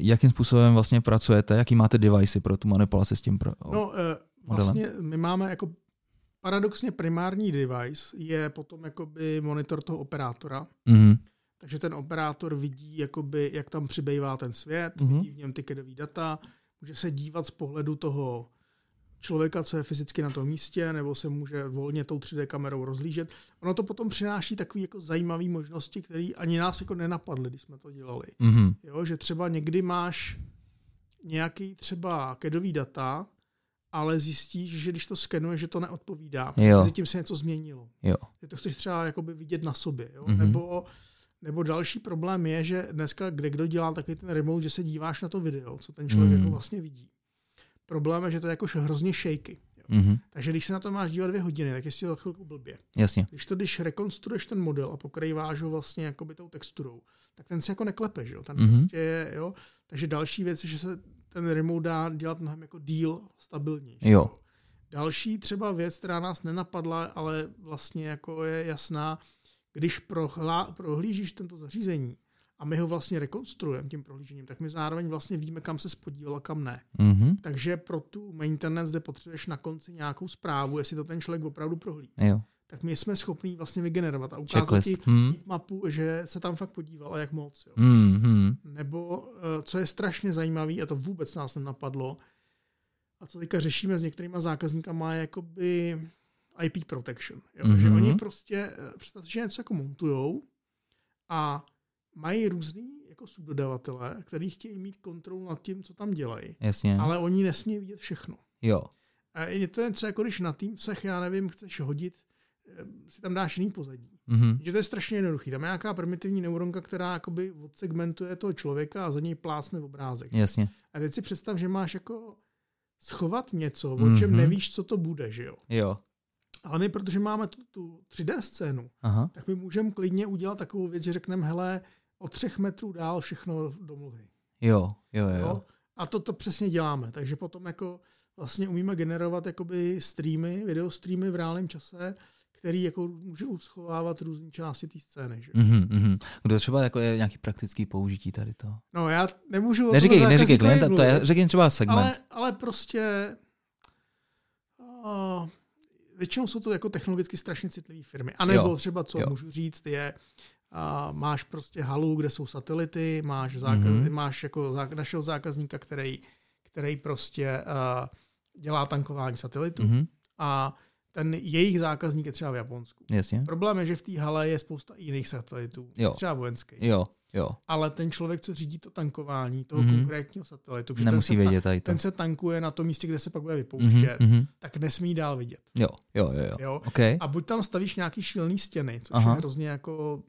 jakým způsobem vlastně pracujete? Jaký máte devicey pro tu manipulaci s tím? Pro, no, uh, vlastně my máme jako paradoxně primární device je potom jakoby monitor toho operátora. Mm-hmm. Takže ten operátor vidí, jakoby, jak tam přibývá ten svět, mm-hmm. vidí v něm ty kedový data, může se dívat z pohledu toho člověka, co je fyzicky na tom místě, nebo se může volně tou 3D kamerou rozlížet. Ono to potom přináší takové jako zajímavé možnosti, které ani nás jako nenapadly, když jsme to dělali. Mm-hmm. Jo, že třeba někdy máš nějaký třeba kedový data ale zjistíš, že když to skenuje, že to neodpovídá. Jo. Mezi tím se něco změnilo. Jo. Že to chceš třeba jakoby vidět na sobě. Jo? Mhm. Mm-hmm. Nebo, nebo další problém je, že dneska, kde kdo dělá takový ten remote, že se díváš na to video, co ten člověk Mm. mm. jako vlastně vidí. Problém je, že to je jako hrozně shaky. Mhm. Takže když se na to máš dívat dvě hodiny, tak je to chvilku blbě. Jasně. Když to, když rekonstruuješ ten model a pokrýváš ho vlastně jakoby tou texturou, tak ten se jako neklepe, že jo? Ten Mhm. mm-hmm. prostě je, jo? Takže další věc je, že se ten remote dá dělat mnohem jako díl stabilnější. Jo. Další třeba věc, která nás nenapadla, ale vlastně jako je jasná, když prohlá, prohlížíš tento zařízení a my ho vlastně rekonstruujeme tím prohlížením, tak my zároveň vlastně víme, kam se spodíval a kam ne. Mhm. Takže pro tu maintenance, kde potřebuješ na konci nějakou zprávu, jestli to ten člověk opravdu prohlídl, Jo. Tak my jsme schopni vlastně vygenerovat a ukázat Checklist. ti Hmm. mapu, že se tam fakt podíval a jak moc. Jo. Mhm. Nebo, eh, co je strašně zajímavé, a to vůbec nás nenapadlo, a co teďka řešíme s některýma zákazníkama, je jakoby IP protection. Jo? Mm-hmm. Že oni prostě, eh, představ si, že něco jako montujou a mají různý jako subdodavatele, který chtějí mít kontrolu nad tím, co tam dělají. Jasně. Ale oni nesmí vidět všechno. Jo. A je to něco, jako když na Teamsech, já nevím, chceš hodit, si tam dáš jiný pozadí. Mhm. Že to je strašně jednoduchý. Tam je nějaká primitivní neuronka, která jakoby odsegmentuje toho člověka a za něj plácne obrázek. Jasně. A teď si představ, že máš jako schovat něco, o čem Mhm. nevíš, co to bude, že jo. Jo. Ale my, protože máme tu, tu 3D scénu, Aha. tak my můžeme klidně udělat takovou věc, že řekneme, hele, o třech metrů dál všechno domluví. Jo. Jo, jo. Jo? jo. A to, to přesně děláme. Takže potom jako vlastně umíme generovat jakoby streamy, video streamy v reálném čase, který jako může uschovávat různé části té scény. Že? Mhm, mhm. Kdo třeba jako je nějaký praktický použití tady to? No já nemůžu Neříkej, neříkej klienta, to je, řekni třeba segment. ale, ale prostě uh, většinou jsou to jako technologicky strašně citlivé firmy. A nebo Jo, třeba, co jo. můžu říct, je, uh, máš prostě halu, kde jsou satelity, máš, zákaz, Mhm. mm-hmm. máš jako zá, našeho zákazníka, který, který prostě uh, dělá tankování satelitu mm-hmm. Mhm. a ten jejich zákazník je třeba v Japonsku. Jasně. Problém je, že v té hale je spousta jiných satelitů, Jo. třeba vojenských. Jo, jo. Ale ten člověk, co řídí to tankování toho Mhm. mm-hmm. konkrétního satelitu, ten Nemusí se, vědět to. ten se tankuje na tom místě, kde se pak bude Mhm, vypouštět, mhm. tak nesmí dál vidět. Jo, jo, jo, jo. Jo? OK. A buď tam stavíš nějaký šílený stěny, což Aha. je hrozně jako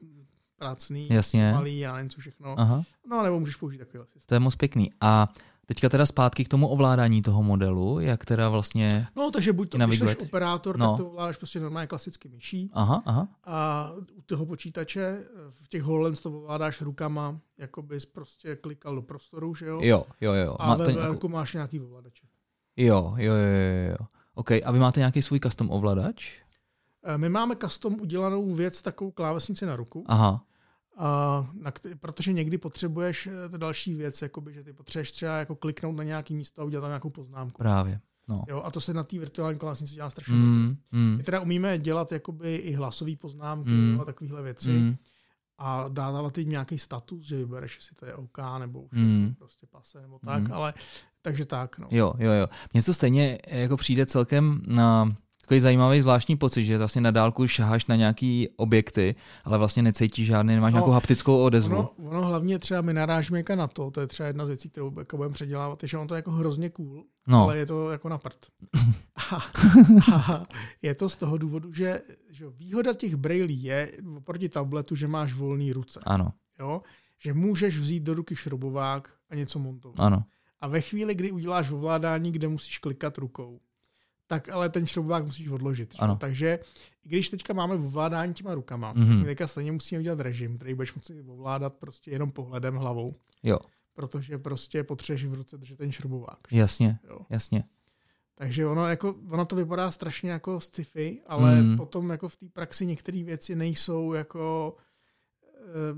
prácný, Jasně. malý a nevím co všechno. Aha. No nebo můžeš použít takový systém. To je moc pěkný. A teďka teda zpátky k tomu ovládání toho modelu, jak teda vlastně... No takže buď to, I když jsi navigovat. operátor, No. tak to ovládáš prostě normálně klasicky myší Aha, aha. a u toho počítače v těch HoloLens to ovládáš rukama, jako bys prostě klikal do prostoru, že jo? Jo, jo, jo. A ve nějakou... velku máš nějaký ovladače. Jo, jo, jo, jo, jo. OK, a vy máte nějaký svůj custom ovladač? Eh, My máme custom udělanou věc, takovou klávesnici na ruku, Aha, na kte- protože někdy potřebuješ eh, to další věc, jakoby, že ty potřebuješ třeba jako kliknout na nějaký místo a udělat tam nějakou poznámku. právě. No. Jo, a to se na té virtuální klávesnici dělá strašně Mm, mm, My teda umíme dělat jakoby i hlasové poznámky Mm. a takovéhle věci mm, a dávat jim nějaký status, že vybereš, jestli to je OK nebo už Mm. prostě pase nebo tak, Mm. ale takže tak. No. jo, jo, jo. Mně to stejně jako přijde celkem na takový zajímavý zvláštní pocit, že vlastně na dálku šaháš na nějaký objekty, ale vlastně necítíš žádný, nemáš No, nějakou haptickou odezvu. Ono, ono hlavně třeba my narážíme jako na to, to je třeba jedna z věcí, kterou jako budeme předělávat, je, že on to je jako hrozně cool, No. ale je to jako na prd. (laughs) a, a je to z toho důvodu, že, že výhoda těch brailí je oproti tabletu, že máš volné ruce. Ano, Jo? Že můžeš vzít do ruky šrobovák a něco montovat. ano. A ve chvíli, kdy uděláš ovládání, kde musíš klikat rukou, tak ale ten šrobovák musíš odložit. že? Ano. Takže i když teďka máme ovládání těma rukama, Mhm. tak my teďka stejně musíme udělat režim, který budeš moci ovládat prostě jenom pohledem hlavou, Jo, protože prostě potřebuješ v ruce držet ten šrobovák. jasně, Jo. jasně. Takže ono, jako, ono to vypadá strašně jako sci-fi, ale Mhm. potom jako v té praxi některé věci nejsou jako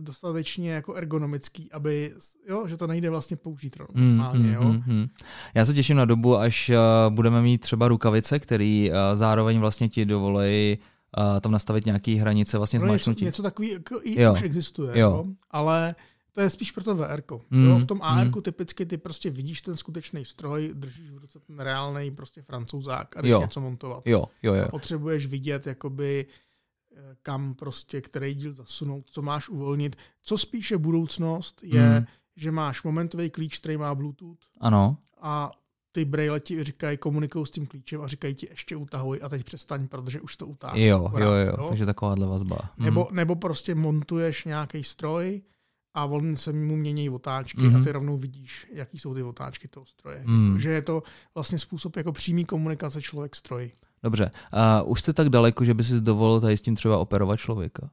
dostatečně jako ergonomický, aby, jo, že to nejde vlastně použít normálně, jo. mm, mm. Já se těším na dobu, až uh, budeme mít třeba rukavice, který uh, zároveň vlastně ti dovolí uh, tam nastavit nějaký hranice vlastně No něco, zmačnutí. něco takový jako i Jo. už existuje, Jo. jo. ale to je spíš pro to VR. Mm, jo. V tom AR mm. typicky ty prostě vidíš ten skutečný stroj, držíš v ruce ten reálný prostě francouzák a jdeš Jo. něco montovat. Jo, jo, jo. A potřebuješ vidět, jakoby, eh, kam prostě, který díl zasunout, co máš uvolnit. Co spíše budoucnost je, Mm. že máš momentový klíč, který má Bluetooth Ano, a ty braille ti říkají, komunikují s tím klíčem a říkají ti ještě utahuj a teď přestaň, protože už to utáhne. Jo, jo, jo, jo, takže takováhle vazba. Nebo, hmm. nebo prostě montuješ nějaký stroj a on se mu mění otáčky mm-hmm. a mhm. ty rovnou vidíš, jaký jsou ty otáčky toho stroje. Mm. Že je to vlastně způsob jako přímý komunikace člověk-stroj. Dobře. A už jste tak daleko, že by si dovolil tady s tím třeba operovat člověka?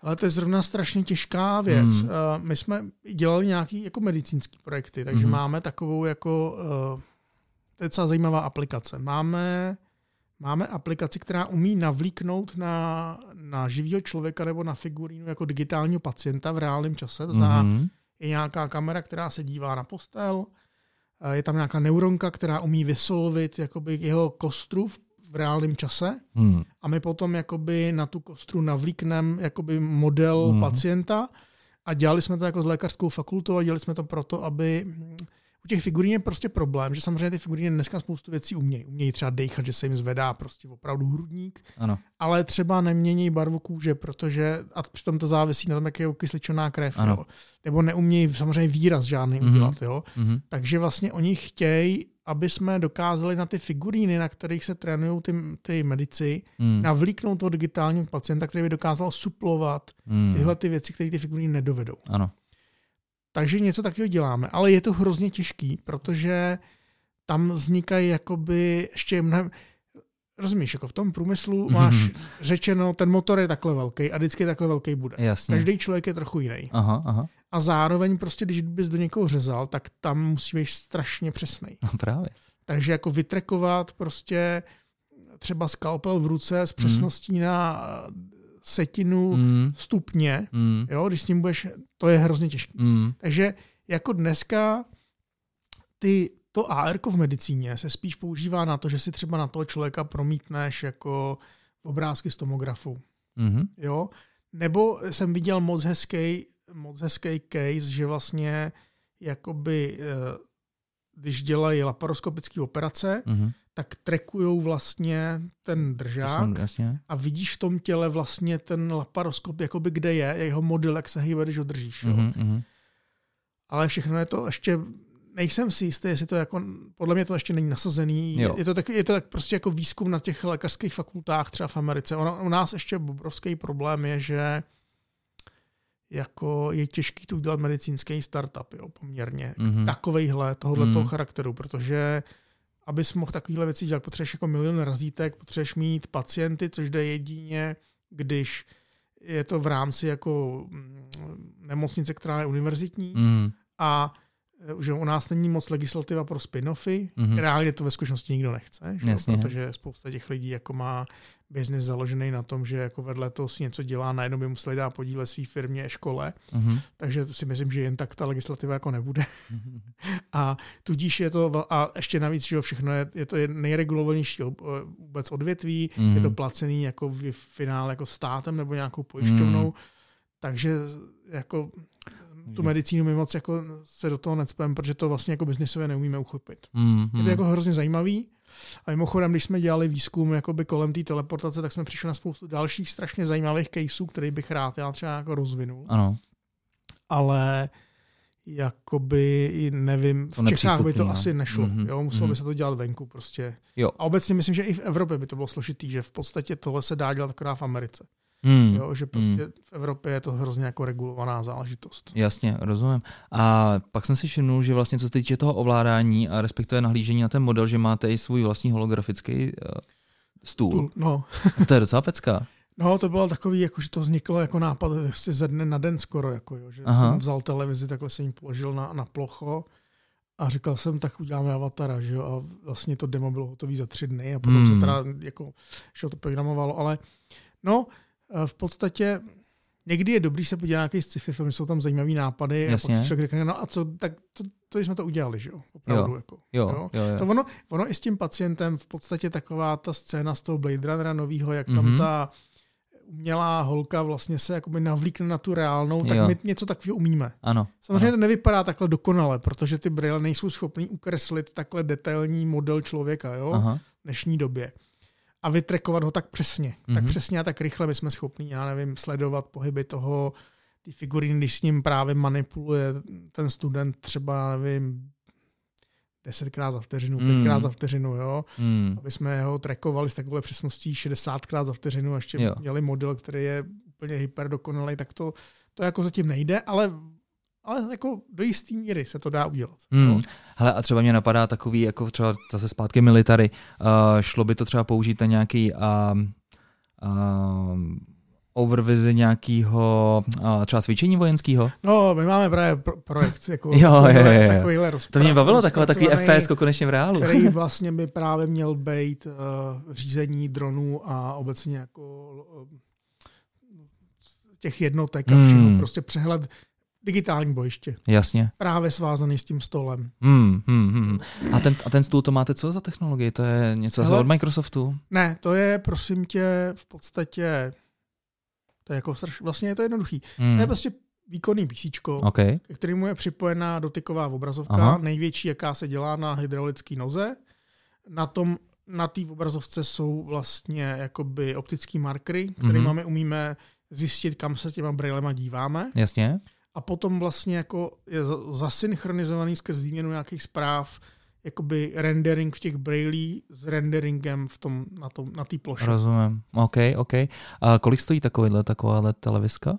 Ale to je zrovna strašně těžká věc. Mm. My jsme dělali nějaký jako medicínský projekty, takže mm. máme takovou jako, eh, to je docela zajímavá aplikace. Máme, máme aplikaci, která umí navlíknout na, na živého člověka nebo na figurínu jako digitálního pacienta v reálném čase. To znamená, mm. je nějaká kamera, která se dívá na postel, je tam nějaká neuronka, která umí vysolvit jakoby jeho kostru v v reálném čase hmm. a my potom jakoby na tu kostru navlíkneme jakoby model hmm. pacienta a dělali jsme to jako s lékařskou fakultou a dělali jsme to proto, aby u těch figurín je prostě problém, že samozřejmě ty figuríny dneska spoustu věcí umějí. Umějí třeba dechat, že se jim zvedá prostě opravdu hrudník, ano. ale třeba nemění barvu kůže, protože a přitom to závisí na tom, jak je okysličená krev. Jo. Nebo neumějí samozřejmě výraz žádný mm-hmm. udělat. Jo. Mm-hmm. Takže vlastně oni chtějí, aby jsme dokázali na ty figuríny, na kterých se trénují ty, ty medici, mm. navlíknout toho digitálního pacienta, který by dokázal suplovat mm. tyhle ty věci, které ty figuríny nedovedou. Ano. Takže něco takového děláme, ale je to hrozně těžký, protože tam vznikají jakoby ještě mnohem, rozumíš, jako v tom průmyslu mm-hmm. máš řečeno, ten motor je takhle velký a vždycky takhle velký bude. Jasně. Každý člověk je trochu jiný. Aha, aha. A zároveň prostě, když bys do někoho řezal, tak tam musí být strašně přesný. No právě. Takže jako vytrekovat prostě třeba skalpel v ruce s přesností mm. na setinu mm. stupně, mm. jo, když s tím budeš, to je hrozně těžké. Mm. Takže jako dneska ty, to AR v medicíně se spíš používá na to, že si třeba na toho člověka promítneš jako obrázky z tomografu. Mm. Jo? Nebo jsem viděl moc hezký, moc hezký case, že vlastně jakoby, eh, když dělají laparoskopické operace, mm tak trekují vlastně ten držák jsem, jasně. a vidíš v tom těle vlastně ten laparoskop, jakoby kde je, jeho model, jak se hýbe, když ho držíš. Mm-hmm. Jo. Mhm. Ale všechno je to ještě, nejsem si jistý, jestli to jako, podle mě to ještě není nasazený. Jo. Je, to tak, je to tak prostě jako výzkum na těch lékařských fakultách třeba v Americe. Ono, u nás ještě obrovský problém je, že jako je těžký tu udělat medicínský startup, jo, poměrně. Mm-hmm. Takovejhle, tohohle mm-hmm. charakteru, protože abys mohl takovéhle věci dělat, potřebuješ jako milion razítek, potřebuješ mít pacienty, což jde jedině, když je to v rámci jako mm, nemocnice, která je univerzitní mm. a že u nás není moc legislativa pro spin-offy. Mm-hmm. Reálně to ve zkušenosti nikdo nechce, že? protože spousta těch lidí jako má biznis založený na tom, že jako vedle toho si něco dělá, najednou by museli dát podíle své firmě, škole. Mm-hmm. Takže to si myslím, že jen tak ta legislativa jako nebude. Mm-hmm. (laughs) A tudíž je to, a ještě navíc, že všechno je, je to nejregulovanější vůbec odvětví, mm-hmm. je to placený jako v finále jako státem nebo nějakou pojišťovnou. Mm-hmm. Takže jako tu medicínu my moc jako se do toho necpem, protože to vlastně jako biznisově neumíme uchopit. Mm, Je to jako hrozně zajímavý. A mimochodem, když jsme dělali výzkum jakoby kolem té teleportace, tak jsme přišli na spoustu dalších strašně zajímavých caseů, který bych rád já třeba jako rozvinul. Ano. Ale jakoby, nevím, v Čechách by to no. asi nešlo. Mm-hmm. Jo, muselo mm-hmm. by se to dělat venku prostě. Jo. A obecně myslím, že i v Evropě by to bylo složitý, že v podstatě tohle se dá dělat akorát v Americe. Hmm. Jo, že prostě hmm. v Evropě je to hrozně jako regulovaná záležitost. Jasně, rozumím. A pak jsem si všimnul, že vlastně co se týče toho ovládání a respektive nahlížení na ten model, že máte i svůj vlastní holografický uh, stůl. stůl. No. to je docela pecká. (laughs) No, to bylo takový, jako, že to vzniklo jako nápad asi ze dne na den skoro, jako, jo, že Aha. jsem vzal televizi, takhle jsem ji položil na, na plocho a říkal jsem, tak uděláme avatara, že jo, a vlastně to demo bylo hotové za tři dny a potom hmm. se teda jako, že to programovalo, ale no, Eh, v podstatě někdy je dobrý se podívat na nějaký sci-fi film, jsou tam zajímavý nápady Jasně. a pak si člověk řekne, no a co, tak to, to jsme to udělali, že jo, opravdu. Jo. Jako, jo, jo. Jo, jo. To ono, ono i s tím pacientem v podstatě taková ta scéna z toho Blade Runnera novýho, jak tam mm-hmm. ta umělá holka vlastně se jakoby navlíkne na tu reálnou, tak jo. my něco takového umíme. Ano. Samozřejmě ano. to nevypadá takhle dokonale, protože ty brýle nejsou schopný ukreslit takhle detailní model člověka jo, Aha. v dnešní době a vytrekovat ho tak přesně. Mm-hmm. Tak mhm. přesně a tak rychle my jsme schopni, já nevím, sledovat pohyby toho, ty figuríny, když s ním právě manipuluje ten student třeba, nevím, 10krát za vteřinu, Mm. 5krát za vteřinu, jo. Hmm. Aby jsme ho trackovali s takovou přesností 60krát za vteřinu a ještě Jo. měli model, který je úplně hyperdokonalý, tak to, to jako zatím nejde, ale, ale jako do jistý míry se to dá udělat. Hmm. jo. Hele, a třeba mě napadá takový, jako třeba zase zpátky military, uh, šlo by to třeba použít na nějaký um, um, overvizi nějakého třeba cvičení vojenského? No, my máme právě pro, projekt, jako (laughs) Jo, jo, jo, jo. takovýhle To mě bavilo, takové takový FPS konečně v reálu. který (laughs) vlastně by právě měl být uh, řízení dronů a obecně jako uh, těch jednotek a všeho, Hmm. prostě přehled digitální bojiště. Jasně. Právě svázaný s tím stolem. Hmm, hmm, hmm. A, ten, a ten stůl to máte co za technologii? To je něco Hele. od Microsoftu? Ne, to je, prosím tě, v podstatě, to je jako straš, vlastně je to jednoduchý. Hmm. To je prostě výkonný PC, OK. ke kterému je připojená dotyková obrazovka, Aha. Největší, jaká se dělá na hydraulické noze. Na tom na té obrazovce jsou vlastně jakoby optický markery, kterými Mhm. mm-hmm. umíme zjistit, kam se těma brailema díváme. Jasně. A potom vlastně jako je za- zasynchronizovaný skrz výměnu nějakých zpráv jakoby rendering v těch brailí s renderingem v tom, na, tom, na té ploše. Rozumím. OK, OK. A kolik stojí takovýhle, takováhle televizka?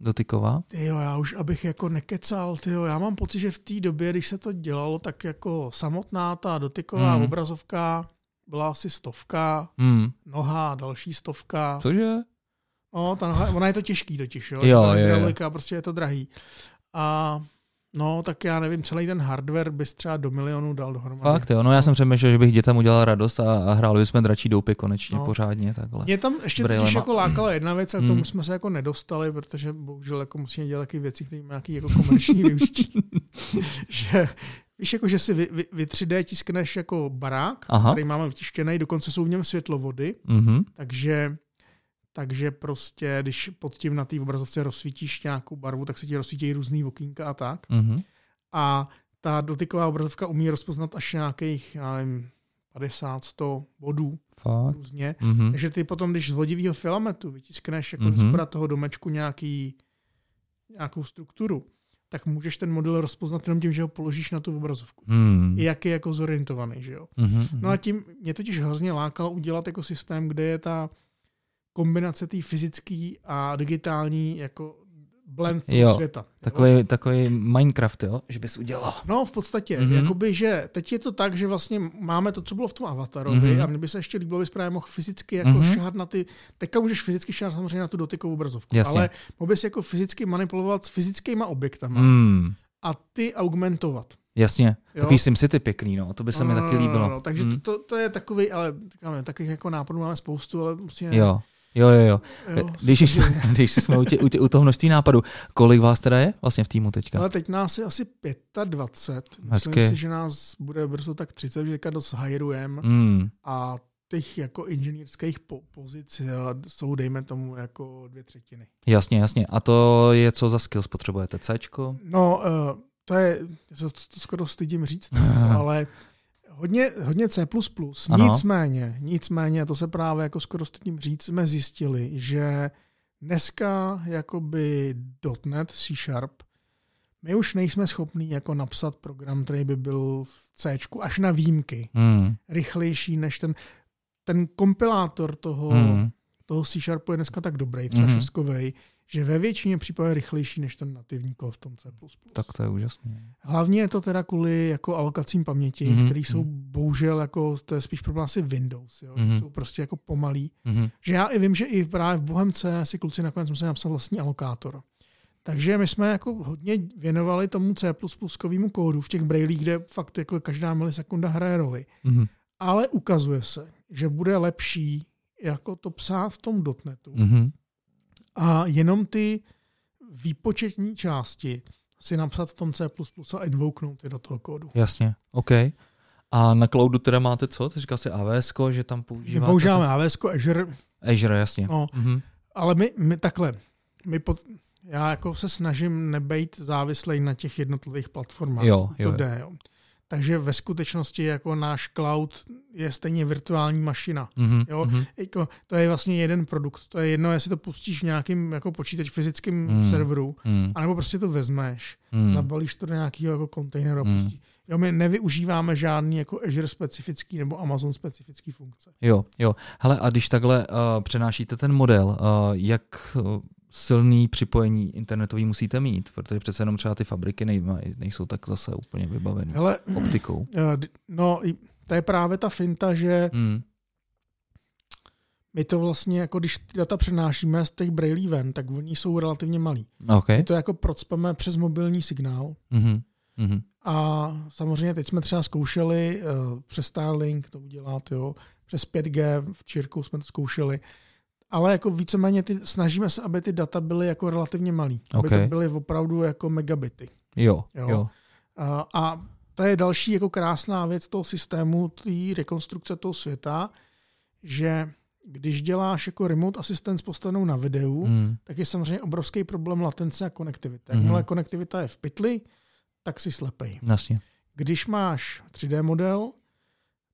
Dotyková? Tyjo, já už abych jako nekecal, tyjo, já mám pocit, že v té době, když se to dělalo, tak jako samotná ta dotyková Hmm. obrazovka byla asi stovka, Hmm. noha další stovka. Cože? No, ta noha, ona je to těžký totiž, jo, Jo, ta jo, jo. prostě je to drahý. A no, tak já nevím, celý ten hardware bys třeba do milionu dal dohromady. Fakt jo, no já jsem přemýšlel, že bych dětem udělal radost a, a hráli bychom dračí doupy konečně No. pořádně takhle. Mě tam ještě totiž jako lákala jedna věc a k Hmm. tomu jsme se jako nedostali, protože bohužel jako musíme dělat taky věci, které mají nějaký jako komerční (laughs) využití. (laughs) že víš, jako, že si vy, vy, vy 3D tiskneš jako barák, Aha. který máme vtištěný, dokonce jsou v něm světlovody, Mhm. takže takže prostě, když pod tím na té obrazovce rozsvítíš nějakou barvu, tak se ti rozsvítí různý okýnka a tak. Mhm. A ta dotyková obrazovka umí rozpoznat až nějakých, já nevím, 50-100 bodů Fakt. různě. Mhm. Takže ty potom, když z vodivého filamentu vytiskneš jako Mhm. mm-hmm. ze toho domečku nějaký, nějakou strukturu, tak můžeš ten model rozpoznat jenom tím, že ho položíš na tu obrazovku. I jak je jako zorientovaný, že jo. Mhm. No a tím mě totiž hrozně lákalo udělat jako systém, kde je ta kombinace té fyzické a digitální jako blend toho Jo, světa. jo. Takový, takový Minecraft, jo? Že bys udělal. No, v podstatě. Mhm. Mm-hmm. Jakoby, že teď je to tak, že vlastně máme to, co bylo v tom avatarovi Mhm. mm-hmm. a mně by se ještě líbilo, bys právě mohl fyzicky jako Mhm. mm-hmm. šahat na ty, teďka můžeš fyzicky šahat samozřejmě na tu dotykovou obrazovku, Jasně. ale mohl bys jako fyzicky manipulovat s fyzickými objektama Hmm. a ty augmentovat. Jasně. Jo. Takový SimCity pěkný, no. To by se mi taky líbilo. No, no, takže Hmm. to, to, je takový, ale říkáme, takových jako nápadů máme spoustu, ale musíme... Jo. Jo, jo, jo. jo Když, jsme, (laughs) když jsme u, tě, u, tě, u toho množství nápadů, kolik vás teda je vlastně v týmu teďka? Ale teď nás je asi 25. Myslím Hezky. si, že nás bude brzo tak 30, že teďka dost hajrujeme. Hmm. a těch jako inženýrských po- pozic eh, jsou, dejme tomu, jako dvě třetiny. Jasně, jasně. A to je co za skills potřebujete? Cčko? No, uh, to je, to skoro stydím říct, (laughs) ale hodně, hodně C++. Ano. Nicméně, nicméně, to se právě jako skoro stydím říct, jsme zjistili, že dneska jakoby .NET C Sharp my už nejsme schopní jako napsat program, který by byl v C až na výjimky Hmm. rychlejší než ten, ten kompilátor toho, Hmm. toho C Sharpu je dneska tak dobrý, třeba mm-hmm. šestkovej, že ve většině případů je rychlejší než ten nativní kód v tom C++. Tak to je úžasné. Hlavně je to teda kvůli jako alokacím paměti, Mhm, mm-hmm. které jsou mhm. bohužel jako, to je spíš problém asi Windows, jo, Mhm. mm-hmm. jsou prostě jako pomalý. Mhm. Že já i vím, že i právě v Bohemce si kluci nakonec museli napsat vlastní alokátor. Takže my jsme jako hodně věnovali tomu C++ kódu v těch brailích, kde fakt jako každá milisekunda hraje roli. Mhm. Ale ukazuje se, že bude lepší jako to psát v tom dotnetu Mhm. A jenom ty výpočetní části si napsat v tom C++ a invoknout je do toho kódu. Jasně, OK. A na cloudu teda máte co? Ty říkal si AWS, že tam používáte? používáme AWS, Azure, To? Azure, jasně. no, Mhm. ale my, my takhle, my pod, já jako se snažím nebejt závislej na těch jednotlivých platformách. Jo, to jo. jde, jo. Takže ve skutečnosti jako náš cloud je stejně virtuální mašina. Mhm. Jo, Mhm. Jako, to je vlastně jeden produkt. To je jedno, jestli to pustíš v nějakým jako počítač fyzickém Hmm. serveru, Mhm. anebo prostě to vezmeš, Mhm. zabalíš to do nějakého jako kontejneru a Hmm. pustíš. Jo, my nevyužíváme žádný jako Azure specifický nebo Amazon specifický funkce. Jo, jo. Hele, a když takhle uh, přenášíte ten model, uh, jak uh, silný připojení internetový musíte mít, protože přece jenom třeba ty fabriky nej, nejsou tak zase úplně vybavené optikou. (clears throat) No, to je právě ta finta, že hmm. my to vlastně, jako když ty data přenášíme z těch brailí ven, tak oni jsou relativně malí. Okay. My to jako procpeme přes mobilní signál. Mm-hmm. Mm-hmm. A samozřejmě teď jsme třeba zkoušeli uh, přes Starlink to udělat, jo, přes 5G v Čirku jsme to zkoušeli, ale jako víceméně ty, snažíme se, aby ty data byly jako relativně malý, aby okay. to byly opravdu jako megabity. Jo, jo. jo. A, a to je další jako krásná věc toho systému, té rekonstrukce toho světa, že když děláš jako remote assistance postavenou na videu, hmm. tak je samozřejmě obrovský problém latence a konektivita. Hmm. Jakmile konektivita je v pytli, tak si slepej. Jasně. Když máš 3D model,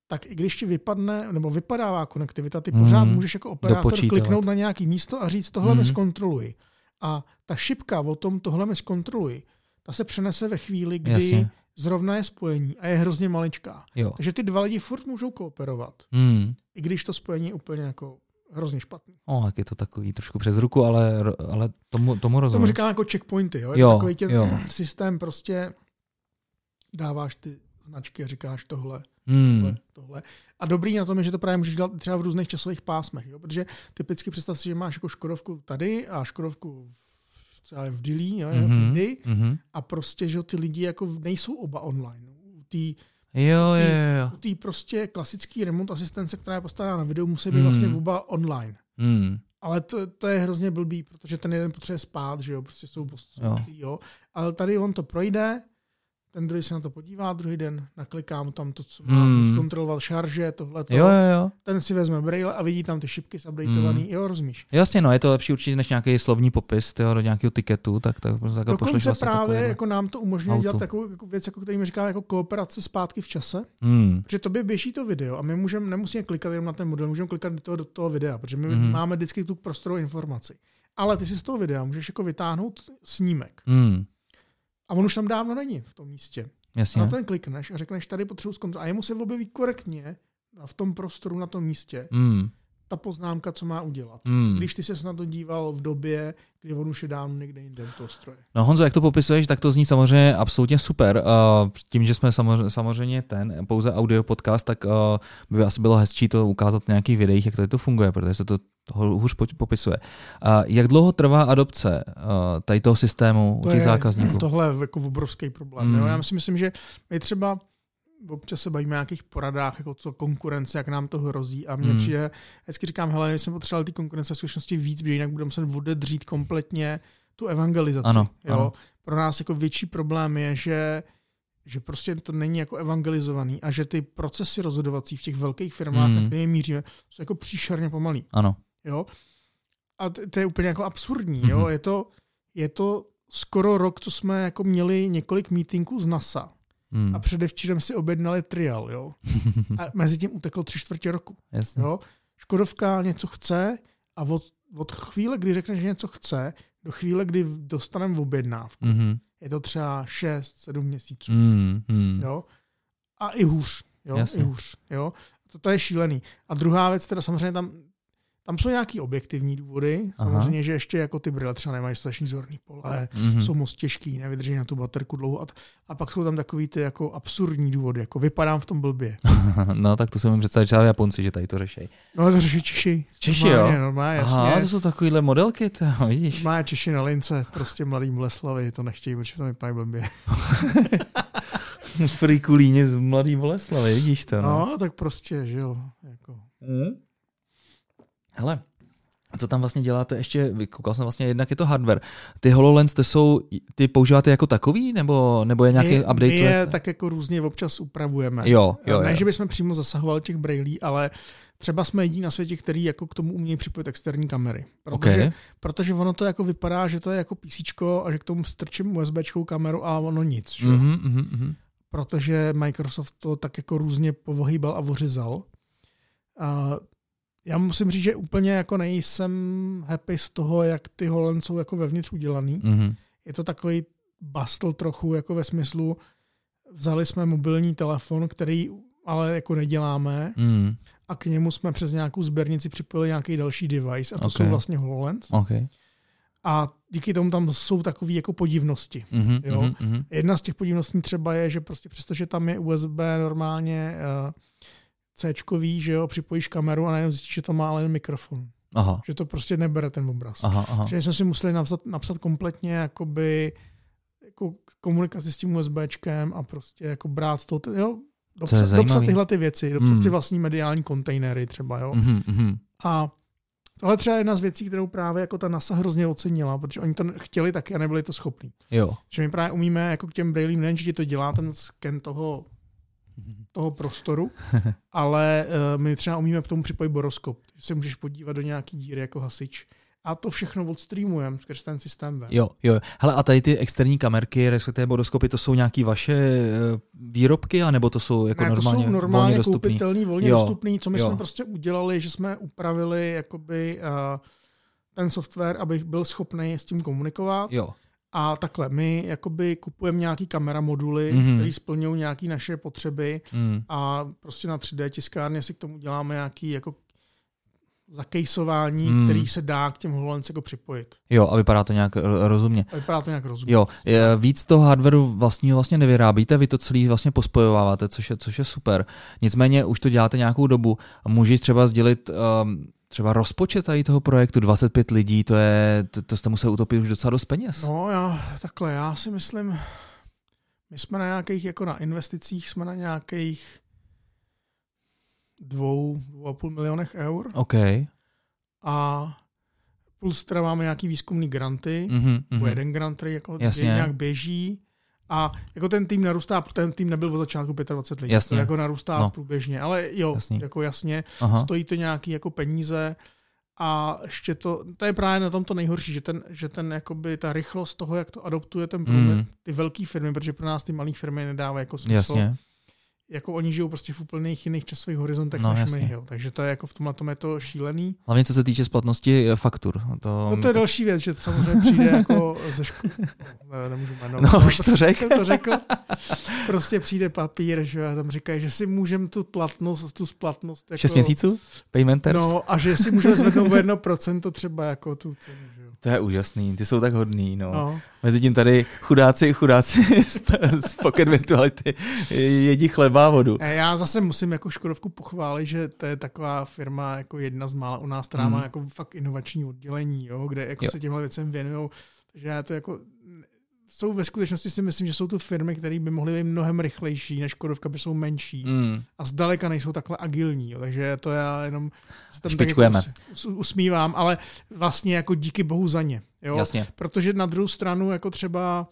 tak i když ti vypadne, nebo vypadává konektivita, ty mm. pořád můžeš jako operátor kliknout na nějaký místo a říct, tohle mm. mi zkontroluj. A ta šipka o tom, tohle mi zkontroluj, ta se přenese ve chvíli, kdy Jasně. zrovna je spojení a je hrozně maličká. Jo. Takže ty dva lidi furt můžou kooperovat. Mm. I když to spojení je úplně jako hrozně špatný. O, tak je to takový trošku přes ruku, ale, ale tomu, tomu rozumím. Tomu říkám jako checkpointy, jo? Je jo, to takový ten jo. systém prostě dáváš ty značky a říkáš tohle, hmm. tohle, tohle. A dobrý na tom je, že to právě můžeš dělat třeba v různých časových pásmech, jo? protože typicky představ si, že máš jako Škodovku tady a Škodovku v, třeba v Dili, jo, mm-hmm. v Indy, mm-hmm. a prostě, že ty lidi jako nejsou oba online. U tý, Jo, jo, jo. U té prostě klasický remote asistence, která je postavená na videu, musí být mm. vlastně oba online. Mm. Ale to, to, je hrozně blbý, protože ten jeden potřebuje spát, že jo, prostě jsou postupný, jo. jo. Ale tady on to projde, ten druhý se na to podívá, druhý den naklikám tam to, co má, hmm. zkontroloval šarže, tohle. Jo, jo, jo. Ten si vezme braille a vidí tam ty šipky updateovaný, hmm. jo, rozumíš. Jasně, no, je to lepší určitě než nějaký slovní popis tyjo, do nějakého tiketu, tak, tak, tak Dokonce vlastně právě jako nám to umožňuje dělat takovou jako věc, jako který mi říká jako kooperace zpátky v čase, hmm. protože tobě běží to video a my můžeme, nemusíme klikat jenom na ten model, můžeme klikat do toho, do toho videa, protože my hmm. máme vždycky tu prostorovou informaci. Ale ty si z toho videa můžeš jako vytáhnout snímek. Hmm. A on už tam dávno není v tom místě. Jasně. Na ten klikneš a řekneš, tady potřebuji zkontrolovat. A jemu se objeví korektně v tom prostoru, na tom místě, mm. Ta poznámka, co má udělat. Mm. Když ty se na to díval v době, kdy on už je dávno někde jinde v toho stroje. No Honzo, jak to popisuješ, tak to zní samozřejmě absolutně super. Uh, tím, že jsme samozřejmě, ten pouze audio podcast, tak uh, by asi bylo hezčí to ukázat v nějakých videích, jak to funguje, protože se to toho hůř popisuje. A jak dlouho trvá adopce uh, tady toho systému to u těch je, zákazníků? Tohle je jako obrovský problém. Mm. Jo? Já si myslím, že my třeba občas se bavíme o nějakých poradách, jako co konkurence, jak nám to hrozí a mně mm. přijde, vždycky říkám, hele, jsem potřeboval ty konkurence skutečnosti víc, protože jinak budeme muset odedřít kompletně tu evangelizaci. Ano, jo? ano. Pro nás jako větší problém je, že že prostě to není jako evangelizovaný a že ty procesy rozhodovací v těch velkých firmách, mm. na které míříme, jsou jako příšerně pomalý. Ano. Jo? A to je úplně jako absurdní. Mm-hmm. Jo? Mhm. Je, to, je to skoro rok, co jsme jako měli několik meetingů z NASA. Mm. A předevčírem si objednali trial. Jo? (laughs) A mezi tím uteklo tři čtvrtě roku. Jasně. Jo? Škodovka něco chce a od, od chvíle, kdy řekne, že něco chce, do chvíle, kdy dostaneme v objednávku, mm-hmm. je to třeba 6-7 měsíců. Mm-hmm. Jo? A i hůř. Jo? I hůř. Jo? To, to je šílený. A druhá věc, teda samozřejmě tam tam jsou nějaký objektivní důvody. Aha. Samozřejmě, že ještě jako ty brýle třeba nemají strašný zorný pole, mm-hmm. jsou moc těžký, nevydrží na tu baterku dlouho. A, a pak jsou tam takový ty jako absurdní důvody, jako vypadám v tom blbě. (laughs) no tak to se mi představit třeba Japonci, že tady to řeší. No to řeší Češi. Češi, jo? Normálně, jasně. Aha, to jsou takovýhle modelky, to vidíš. Má Češi na lince, prostě mladý Boleslavy, to nechtějí, protože to vypadá blbě. (laughs) Frikulíně z mladý Boleslavy, vidíš to. No. no, tak prostě, že jo. Jako. Mm. Hele, co tam vlastně děláte ještě, koukal jsem vlastně, jednak je to hardware. Ty HoloLens, ty jsou, ty používáte jako takový, nebo, nebo je nějaký my, update? My je tak jako různě občas upravujeme. Jo, jo, ne, jo. že bychom přímo zasahovali těch brailí, ale třeba jsme jediní na světě, který jako k tomu umějí připojit externí kamery. Protože, okay. protože ono to jako vypadá, že to je jako PC a že k tomu strčím USB kameru a ono nic. Že? Mm-hmm, mm-hmm. Protože Microsoft to tak jako různě povohýbal a vořizal. A já musím říct, že úplně jako nejsem happy z toho, jak ty Holen jsou jako vevnitř udělaný. Mm-hmm. Je to takový bastel trochu jako ve smyslu, vzali jsme mobilní telefon, který ale jako neděláme Mm. a k němu jsme přes nějakou sběrnici připojili nějaký další device a to Ok. jsou vlastně HoloLens. OK. A díky tomu tam jsou takové jako podivnosti. Mhm, Jo. mhm, mhm. Jedna z těch podivností třeba je, že prostě přestože tam je USB normálně uh, C, že jo, připojíš kameru a najednou zjistíš, že to má ale jen mikrofon. Aha, Že to prostě nebere ten obraz. aha, aha. Že jsme si museli napsat, napsat kompletně jakoby jako komunikaci s tím USBčkem a prostě jako brát z toho, jo, dopsat, dopsat zajímavý. tyhle ty věci, dopsat Mm. si vlastní mediální kontejnery třeba, jo. Mhm, mhm. A tohle třeba je jedna z věcí, kterou právě jako ta NASA hrozně ocenila, protože oni to chtěli taky a nebyli to schopní. Jo. Že my právě umíme jako k těm brailím, nejen, že ti to dělá ten sken toho, (laughs) toho prostoru, (laughs) ale uh, my třeba umíme k tomu připojit boroskop, že se můžeš podívat do nějaký díry jako hasič. A to všechno odstreamujeme skrz ten systém ven. Jo, jo. Hele, a tady ty externí kamerky, respektive bodoskopy, to jsou nějaký vaše eh, výrobky, anebo to jsou jako ne, normálně, to jsou normálně volně dostupný? koupitelný, volně Jo, dostupný. Co my jo. jsme prostě udělali, že jsme upravili jakoby, uh, ten software, aby byl schopný s tím komunikovat. Jo. A takhle, my jakoby kupujeme nějaký kamera moduly, Mhm. mm-hmm. které splňují nějaké naše potřeby Mm. a prostě na 3D tiskárně si k tomu děláme nějaký jako zakejsování, Mm. mm. který se dá k těm HoloLens jako připojit. Jo, a vypadá to nějak ro- rozumně. A vypadá to nějak rozumně. Jo, je, víc toho hardwareu vlastního vlastně nevyrábíte, vy to celý vlastně pospojováváte, což je, což je super. Nicméně už to děláte nějakou dobu. Můžeš třeba sdělit um, třeba rozpočet tady toho projektu, 25 lidí, to je, to, to jste musel utopit už docela dost peněz. No já, takhle, já si myslím, my jsme na nějakých, jako na investicích, jsme na nějakých dvou, dvou a půl milionech eur OK. a plus teda máme nějaký výzkumný granty, Mhm, mm-hmm. mhm. jeden grant, který jako Jasně. nějak běží a jako ten tým narůstá, ten tým nebyl od začátku 25 lidí, Jasně. to jako narůstá No. průběžně, ale jo, Jasně. jako jasně, Aha. stojí to nějaký jako peníze a ještě to, to je právě na tom to nejhorší, že ten, že ten jakoby ta rychlost toho, jak to adoptuje ten průmysl, Mm. ty velké firmy, protože pro nás ty malé firmy nedávají jako smysl. Jasně. Jako oni žijou prostě v úplných jiných časových horizontech No, než jasně. my. Jo. Takže to je jako v tomhle tom je to šílený. Hlavně co se týče splatnosti faktur. To, No to je další věc, že to samozřejmě přijde jako ze školy. (laughs) No, ne, nemůžu jmenovat. No, už to prostě řekl. jsem to řekl. Prostě přijde papír, že a tam říkají, že si můžeme tu platnost, tu splatnost. Jako, 6 měsíců? Payment terms? No a že si můžeme zvednout o 1% třeba jako tu cenu. To je úžasný, ty jsou tak hodný, no. No. Mezi tím tady chudáci, chudáci (laughs) z, z Pocket Virtuality jedí chleba a vodu. E, Já zase musím jako Škodovku pochválit, že to je taková firma jako jedna z mála u nás, která Mm. má jako fakt inovační oddělení, jo, kde jako Jo. se těmhle věcem věnují. Takže já to jako jsou ve skutečnosti si myslím, že jsou tu firmy, které by mohly být mnohem rychlejší než Škodovka, by jsou menší Mm. a zdaleka nejsou takhle agilní. Jo. Takže to já jenom se tam tak Špičkujeme. jako us- us- usmívám, ale vlastně jako díky bohu za ně. Jo. Jasně. Protože na druhou stranu, jako třeba,